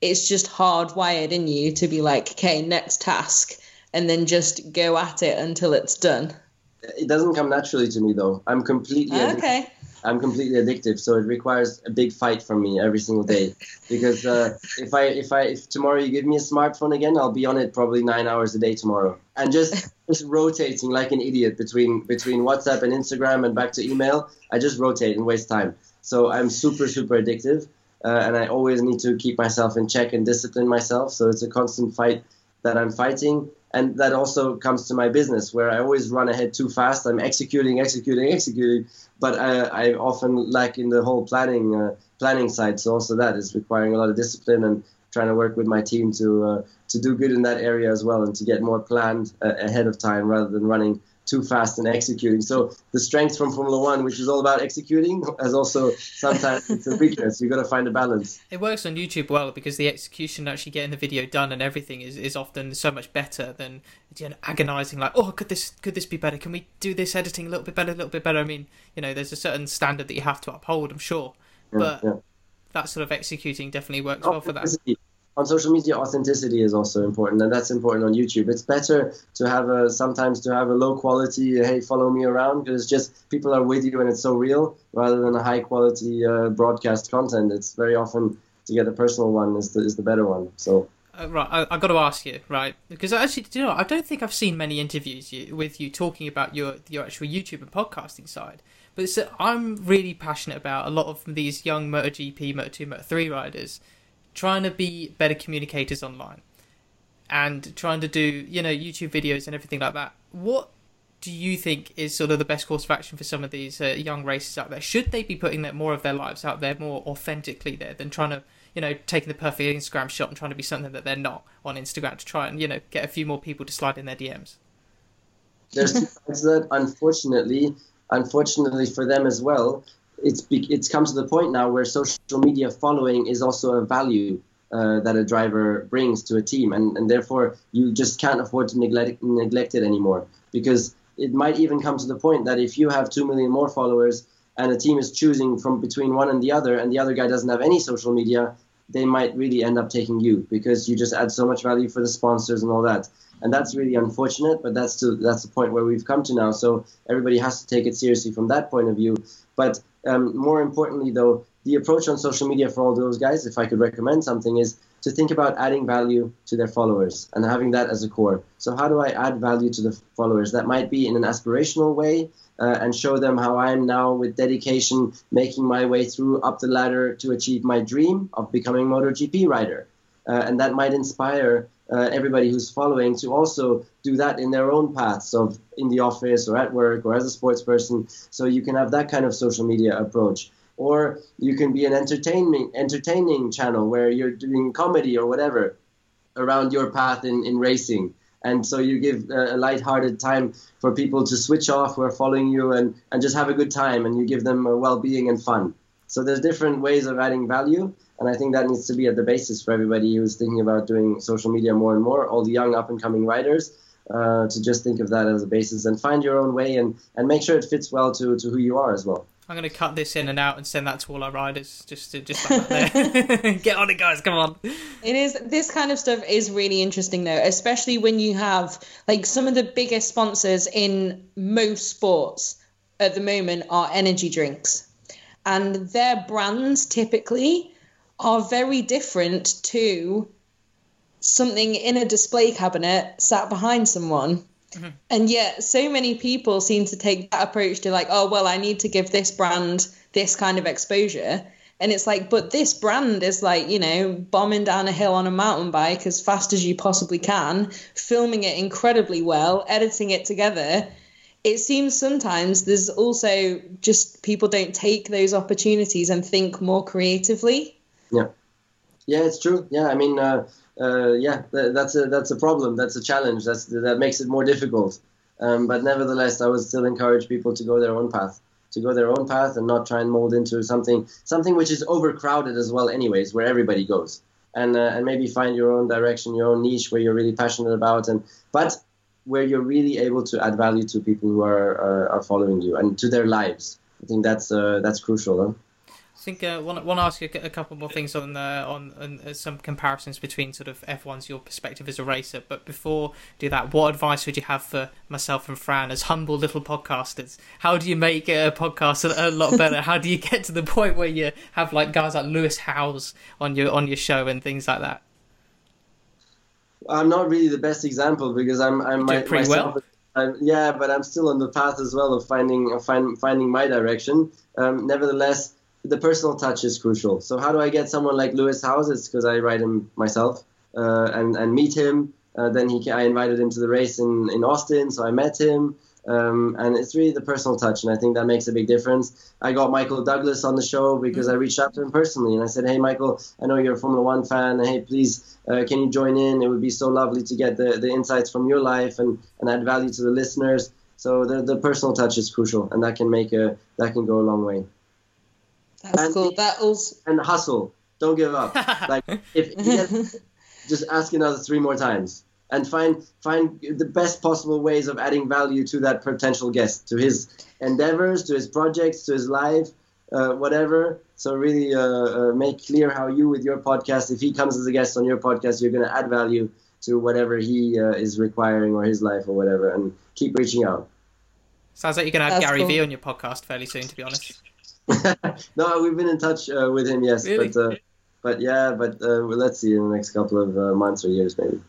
It's just hardwired in you to be like, okay, next task and then just go at it until it's done? It doesn't come naturally to me though. I'm completely okay. I'm completely addictive, so it requires a big fight from me every single day. Because uh, if I if I if tomorrow you give me a smartphone again, I'll be on it probably nine hours a day tomorrow, and just just rotating like an idiot between between WhatsApp and Instagram and back to email. I just rotate and waste time. So I'm super super addictive, uh, and I always need to keep myself in check and discipline myself. So it's a constant fight that I'm fighting and that also comes to my business where I always run ahead too fast. I'm executing, executing, executing, but I, I often lack in the whole planning uh, planning side. So also that is requiring a lot of discipline and trying to work with my team to uh, to do good in that area as well and to get more planned uh, ahead of time rather than running too fast and executing. So the strength from Formula One, which is all about executing, has also sometimes it's a weakness. You've got to find a balance. It works on YouTube well because the execution, actually getting the video done and everything, is, is often so much better than you know, agonizing. Like, oh, could this could this be better? Can we do this editing a little bit better, a little bit better? I mean, you know, there's a certain standard that you have to uphold. I'm sure, but. Yeah, yeah. That sort of executing definitely works oh, well for that on social media authenticity is also important and that's important on youtube it's better to have a sometimes to have a low quality hey follow me around because just people are with you and it's so real rather than a high quality uh, broadcast content it's very often to get a personal one is the, is the better one so uh, right, I, got to ask you, right? Because actually, do you know, I don't think I've seen many interviews you, with you talking about your your actual YouTube and podcasting side. But I'm really passionate about a lot of these young MotoGP, Moto2, Moto3 riders trying to be better communicators online and trying to do you know YouTube videos and everything like that. What do you think is sort of the best course of action for some of these uh, young racers out there? Should they be putting more of their lives out there more authentically there than trying to you know taking the perfect Instagram shot and trying to be something that they're not on Instagram to try and you know get a few more people to slide in their DMs? There's two sides that unfortunately, unfortunately for them as well, it's it's come to the point now where social media following is also a value uh, that a driver brings to a team, and, and therefore you just can't afford to neglect neglect it anymore because it might even come to the point that if you have two million more followers and a team is choosing from between one and the other, and the other guy doesn't have any social media, they might really end up taking you because you just add so much value for the sponsors and all that. And that's really unfortunate, but that's to, that's the point where we've come to now. So everybody has to take it seriously from that point of view. But um, more importantly, though, the approach on social media for all those guys, if I could recommend something, is to think about adding value to their followers and having that as a core. So, how do I add value to the followers? That might be in an aspirational way uh, and show them how I am now, with dedication, making my way through up the ladder to achieve my dream of becoming MotoGP rider. Uh, and that might inspire uh, everybody who's following to also do that in their own paths of in the office or at work or as a sports person. So you can have that kind of social media approach. Or you can be an entertaining entertaining channel where you're doing comedy or whatever around your path in, in racing. And so you give a light-hearted time for people to switch off who are following you and, and just have a good time and you give them well-being and fun. So there's different ways of adding value, and I think that needs to be at the basis for everybody who's thinking about doing social media more and more. All the young up and coming writers. Uh, to just think of that as a basis and find your own way and, and make sure it fits well to, to who you are as well. I'm going to cut this in and out and send that to all our riders. Just to just like there. get on it, guys. Come on. It is this kind of stuff is really interesting though, especially when you have like some of the biggest sponsors in most sports at the moment are energy drinks, and their brands typically are very different to something in a display cabinet sat behind someone. Mm-hmm. And yet, so many people seem to take that approach to like, oh, well, I need to give this brand this kind of exposure. And it's like, but this brand is like, you know, bombing down a hill on a mountain bike as fast as you possibly can, filming it incredibly well, editing it together. It seems sometimes there's also just people don't take those opportunities and think more creatively. Yeah. Yeah, it's true. Yeah, I mean, uh, uh, yeah, that's a that's a problem. That's a challenge. That's that makes it more difficult. Um, but nevertheless, I would still encourage people to go their own path, to go their own path, and not try and mold into something something which is overcrowded as well. Anyways, where everybody goes, and uh, and maybe find your own direction, your own niche where you're really passionate about, and but where you're really able to add value to people who are are, are following you and to their lives. I think that's uh, that's crucial. Huh? I think uh, want to ask you a, couple more things on uh, on, on uh, some comparisons between sort of F1's your perspective as a racer. But before do that, what advice would you have for myself and Fran as humble little podcasters? How do you make a podcast a, a lot better? How do you get to the point where you have like guys like Lewis Howes on your on your show and things like that? I'm not really the best example because I'm I'm my, pretty myself, well. I'm, yeah, but I'm still on the path as well of finding of find, finding my direction. Um, nevertheless, the personal touch is crucial. So how do I get someone like Lewis Howes? It's because I ride him myself uh, and and meet him. Uh, then he I invited him to the race in, in Austin, so I met him. Um, and it's really the personal touch, and I think that makes a big difference. I got Michael Douglas on the show because I reached out to him personally, and I said, "Hey, Michael, I know you're a Formula One fan. Hey, please, uh, can you join in? It would be so lovely to get the, the insights from your life and, and add value to the listeners." So the, the personal touch is crucial, and that can make a that can go a long way. That's and cool. That also and hustle. Don't give up. like if has, just ask another three more times and find find the best possible ways of adding value to that potential guest, to his endeavors, to his projects, to his life, uh, whatever. So really uh, uh, make clear how you, with your podcast, if he comes as a guest on your podcast, you're going to add value to whatever he uh, is requiring or his life or whatever, and keep reaching out. Sounds like you're going to have That's Gary cool. Vee on your podcast fairly soon, to be honest. no, we've been in touch uh, with him, yes, really? but uh, but yeah, but uh, let's see in the next couple of uh, months or years, maybe.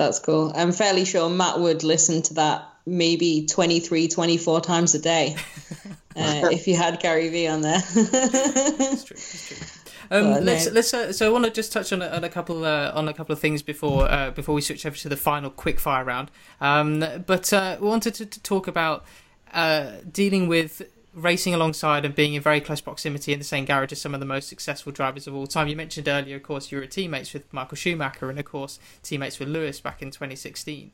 That's cool. I'm fairly sure Matt would listen to that maybe 23, 24 times a day uh, if you had Gary Vee on there. that's true. That's true. Um, let's no. let's. Uh, so I want to just touch on a, on a couple uh, on a couple of things before uh, before we switch over to the final quick fire round. Um, but uh, we wanted to, to talk about uh, dealing with racing alongside and being in very close proximity in the same garage as some of the most successful drivers of all time. You mentioned earlier, of course, you were teammates with Michael Schumacher and, of course, teammates with Lewis back in 2016.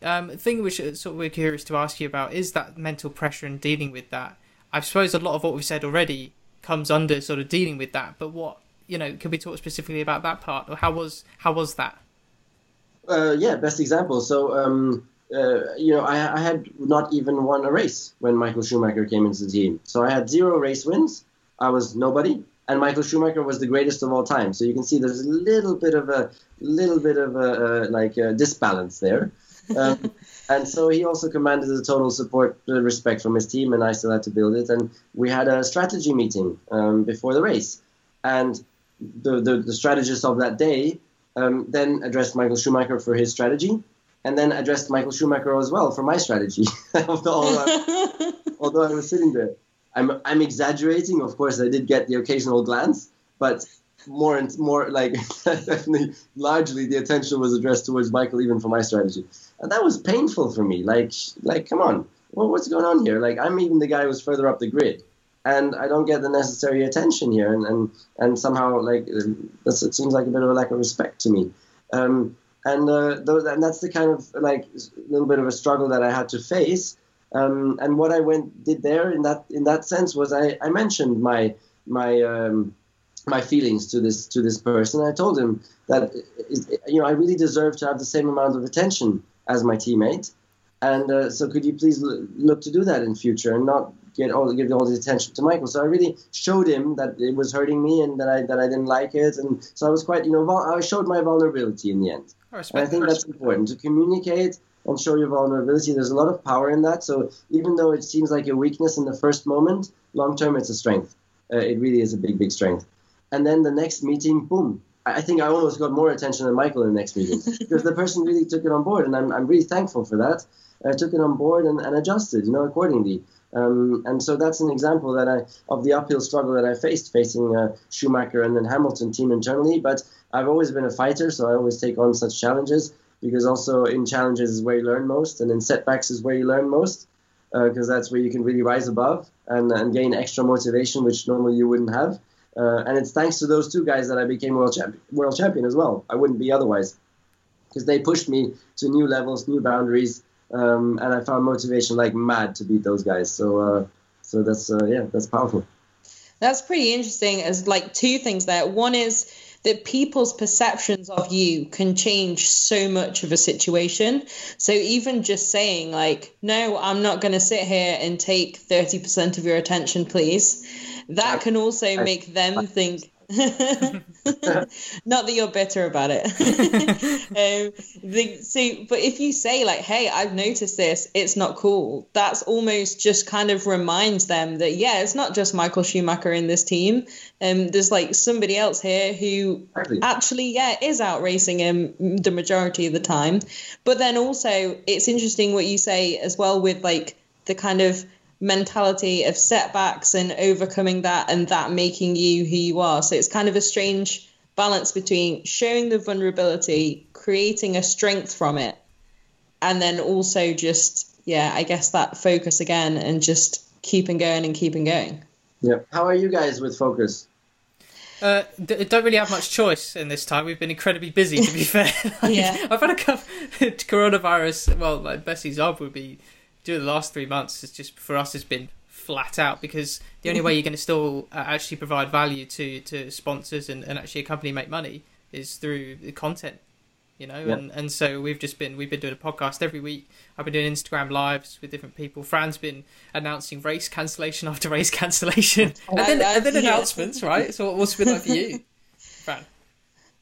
Um, thing which sort of we're curious to ask you about is that mental pressure and dealing with that. I suppose a lot of what we've said already comes under sort of dealing with that. But what you know, can we talk specifically about that part, or how was how was that? Uh, yeah, best example. So um, uh, you know, I, I, had not even won a race when Michael Schumacher came into the team. So I had zero race wins. I was nobody, and Michael Schumacher was the greatest of all time. So you can see there's a little bit of a little bit of a, uh, like a disbalance there. Um, and so he also commanded the total support, uh, respect from his team, and I still had to build it. And we had a strategy meeting um, before the race, and the, the, the strategist of that day um, then addressed Michael Schumacher for his strategy and then addressed Michael Schumacher as well for my strategy. although, I, although I was sitting there, I'm I'm exaggerating. Of course, I did get the occasional glance, but more and more like definitely largely the attention was addressed towards Michael even for my strategy, and that was painful for me. Like like come on, well, what's going on here? Like I'm even the guy who's further up the grid. And I don't get the necessary attention here, and, and, and somehow like it seems like a bit of a lack of respect to me. Um, and uh, and that's the kind of like little bit of a struggle that I had to face. Um, and what I went did there in that in that sense was I, I mentioned my my um, my feelings to this to this person. I told him that you know I really deserve to have the same amount of attention as my teammate, and uh, so could you please look to do that in future and not get all give all the attention to Michael. So I really showed him that it was hurting me and that I that I didn't like it, and so I was quite you know I showed my vulnerability in the end. I, and I think that's important to communicate and show your vulnerability. There's a lot of power in that. So even though it seems like a weakness in the first moment, long term it's a strength. Uh, it really is a big big strength. And then the next meeting, boom. I think I almost got more attention than Michael in the next meeting because the person really took it on board, and I'm, I'm really thankful for that. I took it on board and, and adjusted, you know, accordingly. Um, and so that's an example that I of the uphill struggle that I faced facing uh, Schumacher and then Hamilton team internally. But I've always been a fighter, so I always take on such challenges because also in challenges is where you learn most, and in setbacks is where you learn most because uh, that's where you can really rise above and, and gain extra motivation, which normally you wouldn't have. Uh, and it's thanks to those two guys that I became world champion, world champion as well. I wouldn't be otherwise because they pushed me to new levels, new boundaries, um, and I found motivation like mad to beat those guys. So, uh, so that's uh, yeah, that's powerful. That's pretty interesting. As like two things there. One is that people's perceptions of you can change so much of a situation. So even just saying like, "No, I'm not going to sit here and take thirty percent of your attention, please," that can also make them think Not that you're bitter about it. um, the, so, but if you say like, "Hey, I've noticed this. It's not cool," that's almost just kind of reminds them that yeah, it's not just Michael Schumacher in this team. Um, there's like somebody else here who actually yeah is out racing him the majority of the time. But then also, it's interesting what you say as well with like the kind of mentality of setbacks and overcoming that and that making you who you are. So it's kind of a strange balance between showing the vulnerability, creating a strength from it, and then also just, yeah, I guess that focus again and just keeping going and keeping going. Yeah. How are you guys with focus? Uh, d- don't really have much choice in this time. We've been incredibly busy, to be fair. like, yeah. I've had a couple coronavirus. Well, my best example would be do the last three months is just for us has been flat out because the only way you're going to still uh, actually provide value to to sponsors and, and actually a company make money is through the content you know? Yeah. and and so we've just been we've been doing a podcast every week. I've been doing instagram lives with different people. Fran's been announcing race cancellation after race cancellation. And then, and then announcements right? So what's been like for you fran?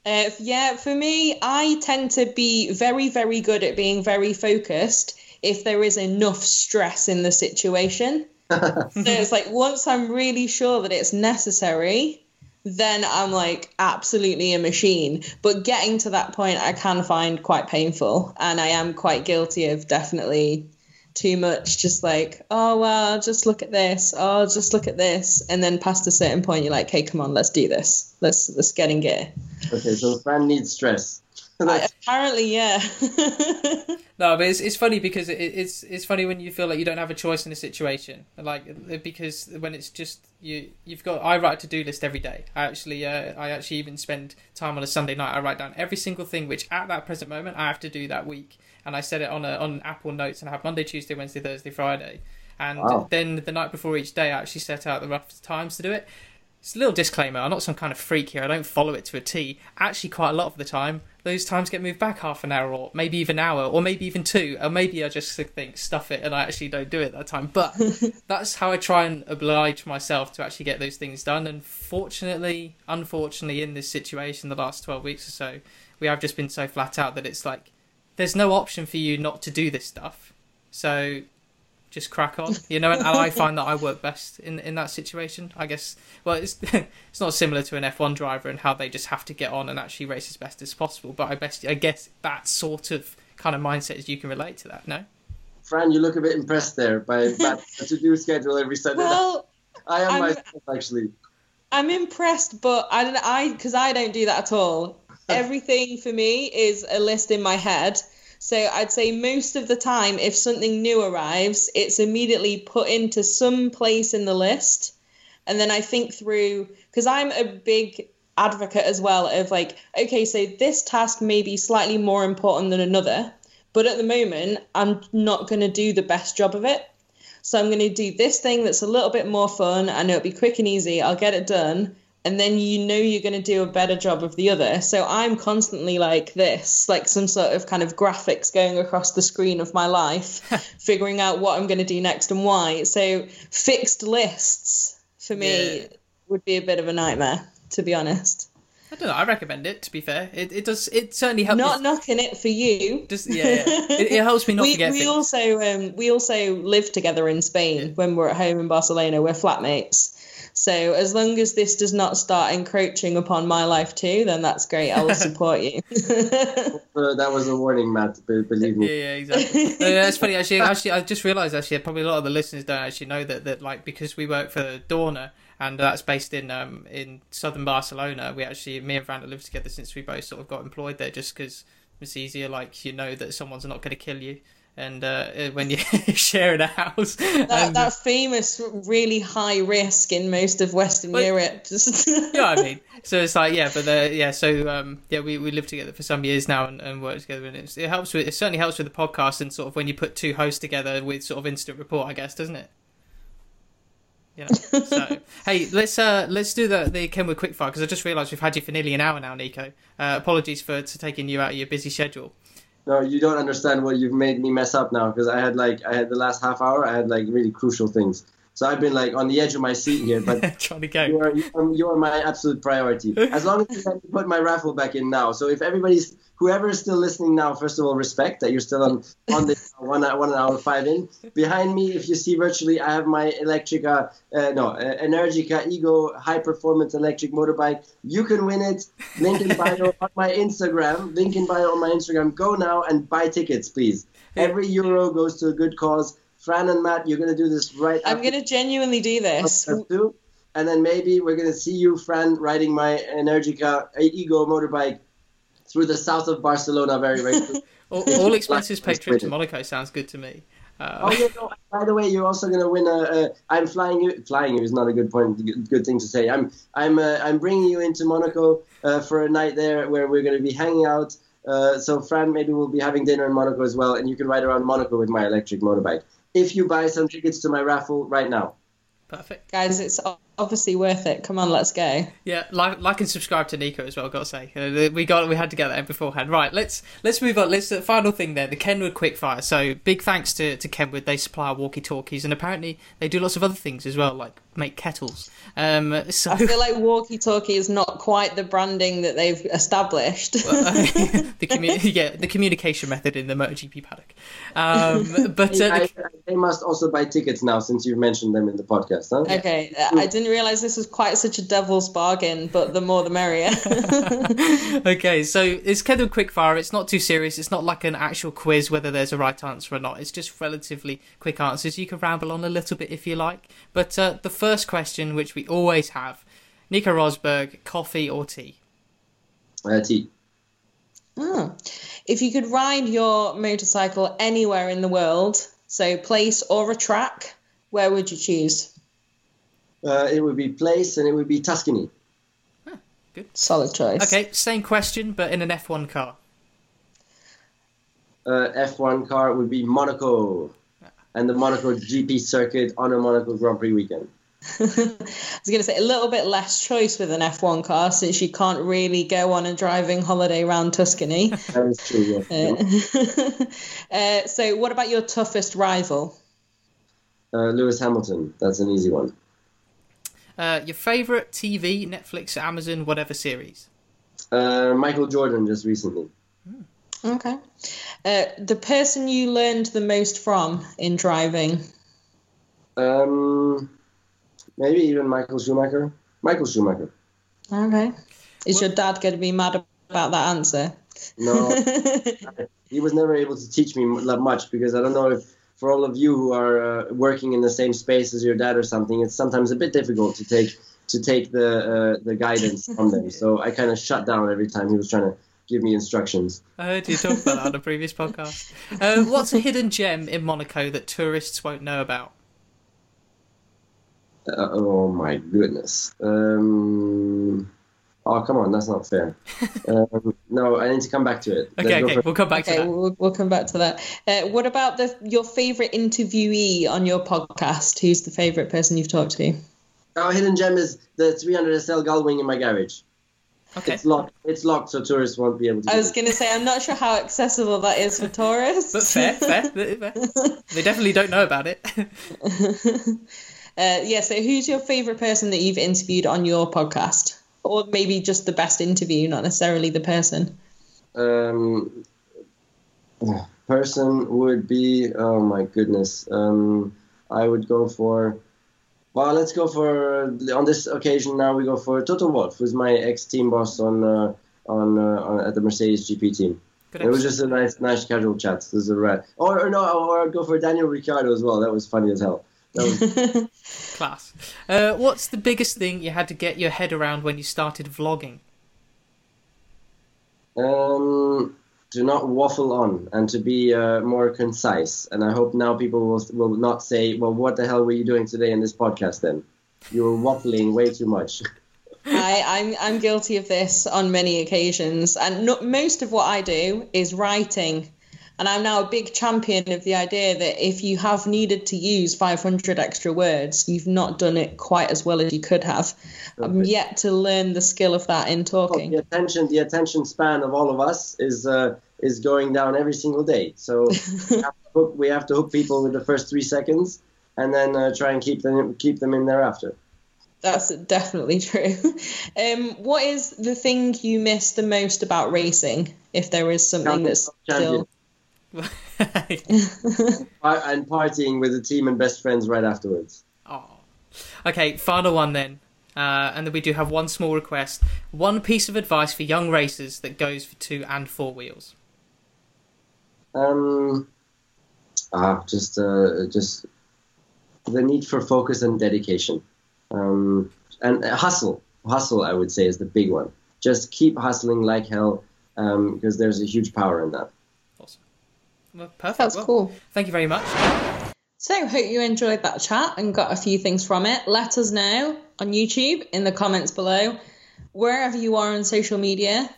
Uh, yeah for me i tend to be very very good at being very focused if there is enough stress in the situation. so it's like once I'm really sure that it's necessary, then I'm like absolutely a machine. But getting to that point, I can find quite painful. And I am quite guilty of definitely too much, just like, oh, well, just look at this. Oh, just look at this. And then past a certain point, you're like, hey, come on, let's do this. Let's, let's get in gear. Okay, so the Fran needs stress. Apparently, yeah. no, but it's, it's funny because it, it's it's funny when you feel like you don't have a choice in a situation, like because when it's just you you've got I write a to do list every day. I actually uh, I actually even spend time on a Sunday night. I write down every single thing which at that present moment I have to do that week, and I set it on a on Apple Notes and I have Monday, Tuesday, Wednesday, Thursday, Friday. And wow. then the night before each day, I actually set out the rough times to do it. It's a little disclaimer. I'm not some kind of freak here. I don't follow it to a T. Actually, quite a lot of the time, those times get moved back half an hour, or maybe even an hour, or maybe even two. Or maybe I just think stuff it, and I actually don't do it that time. But that's how I try and oblige myself to actually get those things done. And fortunately, unfortunately, in this situation, the last 12 weeks or so, we have just been so flat out that it's like there's no option for you not to do this stuff. So just crack on, you know. And, I find that I work best in in that situation. I guess. Well, it's it's not similar to an F1 driver and how they just have to get on and actually race as best as possible. But I best I guess that sort of kind of mindset is you can relate to that. No. Fran, you look a bit impressed there by that to do schedule every Sunday. Well, I am I'm, myself actually. I'm impressed, but I don't. I because I don't do that at all. Everything for me is a list in my head so I'd say most of the time, if something new arrives, it's immediately put into some place in the list. And then I think through, because I'm a big advocate as well of like, okay, so this task may be slightly more important than another, but at the moment, I'm not going to do the best job of it. So I'm going to do this thing that's a little bit more fun. I know it'll be quick and easy. I'll get it done. And then you know you're going to do a better job of the other. So I'm constantly like this, like some sort of kind of graphics going across the screen of my life, figuring out what I'm going to do next and why. So fixed lists for me Yeah. would be a bit of a nightmare, to be honest. I don't know. I recommend it. To be fair, it, it does. It certainly helps. Not knocking it for you. Just yeah, yeah. It, it helps me not we, forget we things. also um, we also live together in Spain when we're at home in Barcelona. We're flatmates. So as long as this does not start encroaching upon my life too, then that's great. I will support you. Uh, that was a warning, Matt. be- Believe Yeah, me. yeah, yeah exactly. No, yeah, funny actually. Actually, I just realised actually probably a lot of the listeners don't actually know that that like because we work for Dorna and that's based in um in southern Barcelona. We actually me and Brandon lived together since we both sort of got employed there, just because it's easier. Like you know that someone's not going to kill you, and uh, when you share a house. that, and- that famous, really high risk in most of Western But- Europe. Yeah, I mean, so it's like yeah, but uh, yeah, so um, yeah, we, we lived together for some years now and, and worked together, and it's, it helps with it certainly helps with the podcast and sort of when you put two hosts together with sort of instant report, I guess, doesn't it? Yeah. so hey, let's uh let's do the the Kenwood quickfire because I just realised we've had you for nearly an hour now, Nico. Uh, apologies for to taking you out of your busy schedule. No, you don't understand what you've made me mess up now because I had like I had the last half hour. I had like really crucial things. So I've been like on the edge of my seat here, but Trying to you are, you are you are my absolute priority. As long as you put my raffle back in now. So if everybody's whoever is still listening now, first of all, respect that you're still on on this one one hour five in. Behind me, if you see virtually, I have my Electrica, uh, no, uh, Energica Ego high performance electric motorbike. You can win it. Link in bio on my Instagram. Link in bio on my Instagram. Go now and buy tickets, please. Every euro goes to a good cause. Fran and Matt, you're gonna do this right. I'm going to genuinely do this. And then maybe we're gonna see you, Fran, riding my Energica Ego motorbike through the south of Barcelona very, very soon. All, all expenses paid trip to. Monaco sounds good to me. Uh, oh yeah, no, by the way, you're also gonna win a. a I'm flying you. Flying you is not a good point. Good, good thing to say. I'm I'm uh, I'm bringing you into Monaco uh, for a night there where we're gonna be hanging out. Uh, so Fran, maybe we'll be having dinner in Monaco as well, and you can ride around Monaco with my electric motorbike if you buy some tickets to my raffle right now. perfect. Guys, it's obviously worth it. Come on, let's go. Yeah, like, like and subscribe to Nico as well. Got to say, we got we had to get that in beforehand. Right, let's let's move on. Let's the final thing there, the Kenwood Quickfire. So big thanks to to Kenwood. They supply walkie talkies, and apparently they do lots of other things as well, like make kettles. Um, so I feel like walkie talkie is not quite the branding that they've established. the commu- yeah the communication method in the MotoGP paddock. Um, but uh, I, I, they must also buy tickets now since you've mentioned them in the podcast, huh? okay, I didn't realize this was quite such a devil's bargain, but the more the merrier. okay, so it's Kenwood Quickfire. It's not too serious. It's not like an actual quiz whether there's a right answer or not. It's just relatively quick answers. You can ramble on a little bit if you like. But uh, the first question, which we always have, Nico Rosberg, coffee or tea? Uh, tea. Hmm. If you could ride your motorcycle anywhere in the world, so place or a track, where would you choose? Uh, it would be place and it would be Tuscany. Good. Solid choice. Okay, same question, but in an F1 car. Uh, F1 car would be Monaco and the Monaco GP circuit on a Monaco Grand Prix weekend. I was going to say a little bit less choice with an F1 car since you can't really go on a driving holiday around Tuscany. That is true. Yes. Uh, uh, so, what about your toughest rival? Uh, Lewis Hamilton. That's an easy one. Uh, your favourite TV, Netflix, Amazon, whatever series? Uh, Michael Jordan just recently. Okay. Uh, the person you learned the most from in driving? Um, maybe even Michael Schumacher. Michael Schumacher. Okay. Is your dad going to be mad about that answer? No, he was never able to teach me that much because I don't know if for all of you who are uh, working in the same space as your dad or something, it's sometimes a bit difficult to take to take the uh, the guidance from them. So I kind of shut down every time he was trying to give me instructions. I heard you talk about that on a previous podcast. Uh, what's a hidden gem in Monaco that tourists won't know about? Uh, oh my goodness. Um, Oh come on, that's not fair. um, no, I need to come back to it. Okay, okay, for- we'll come back to that. we'll, we'll come back to that. Uh, what about the your favorite interviewee on your podcast? Who's the favorite person you've talked to? Our hidden gem is the 300 SL Gullwing in my garage. Okay. It's locked. It's locked, so tourists won't be able to. I was going to say I'm not sure how accessible that is for tourists. But fair, fair, fair. They definitely don't know about it. Uh, yeah. So, who's your favorite person that you've interviewed on your podcast, or maybe just the best interview, not necessarily the person? um, person would be oh my goodness um, i would go for well let's go for on this occasion now we go for toto wolff who's my ex-team boss on uh, on, uh, on at the mercedes gp team. Good it was just a nice nice casual chat. This is a rat. Or, or no or I'd go for daniel ricciardo as well. That was funny as hell. that was, class. Uh, what's the biggest thing you had to get your head around when you started vlogging? Um, to not waffle on and to be uh, more concise. And I hope now people will will not say, "Well, what the hell were you doing today in this podcast?" Then you were waffling way too much. I, I'm I'm guilty of this on many occasions, and no, most of what I do is writing. And I'm now a big champion of the idea that if you have needed to use 500 extra words, you've not done it quite as well as you could have. I'm yet to learn the skill of that in talking. the talking. attention the attention span of all of us is uh, is going down every single day. So we, have to hook, we have to hook people with the first three seconds, and then uh, try and keep them keep them in thereafter. That's definitely true. Um, what is the thing you miss the most about racing, if there is something that's still? And partying with the team and best friends right afterwards. oh. Okay, final one then. Uh, and then we do have one small request. One piece of advice for young racers that goes for two and four wheels. Um, ah, just uh, just the need for focus and dedication, um, and uh, hustle. Hustle, I would say, is the big one. Just keep hustling like hell, um, because there's a huge power in that. Well, perfect. That's Well, cool. Thank you very much. So, hope you enjoyed that chat and got a few things from it. Let us know on YouTube in the comments below, wherever you are on social media,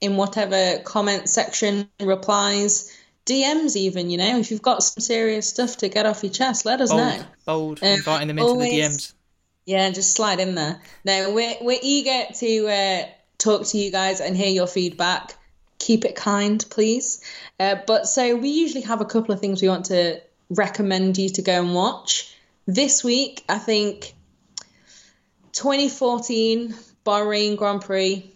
in whatever comment section, replies, DMs, even. You know, if you've got some serious stuff to get off your chest, let us Bold, know. bold, Um, inviting them into the DMs. Yeah, just slide in there. No, we're we're eager to uh, talk to you guys and hear your feedback. Keep it kind, please. Uh, but so we usually have a couple of things we want to recommend you to go and watch. This week, I think 2014 Bahrain Grand Prix,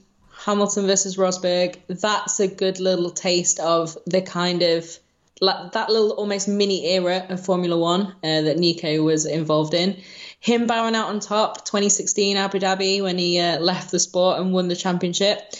Hamilton versus Rosberg. That's a good little taste of the kind of like that little almost mini era of Formula One uh, that Nico was involved in. Him bowing out on top, 2016 Abu Dhabi when he uh, left the sport and won the championship.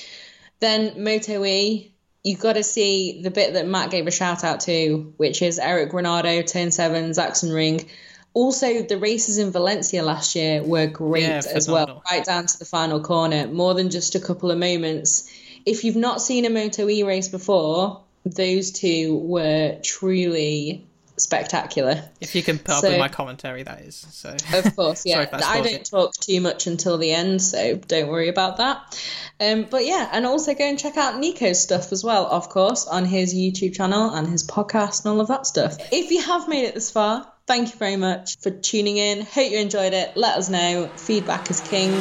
Then Moto E, you've got to see the bit that Matt gave a shout out to, which is Eric Granado, Turn 7, Sachsenring. Also, the races in Valencia last year were great Yeah, as well, right down to the final corner, more than just a couple of moments. If you've not seen a Moto E race before, those two were truly spectacular. If you can put up with my commentary, that is. So Of course, yeah. I I don't it. talk too much until the end, so don't worry about that. Um, but yeah, and also go and check out Nico's stuff as well, of course, on his YouTube channel and his podcast and all of that stuff. If you have made it this far, thank you very much for tuning in. Hope you enjoyed it. Let us know. Feedback is king.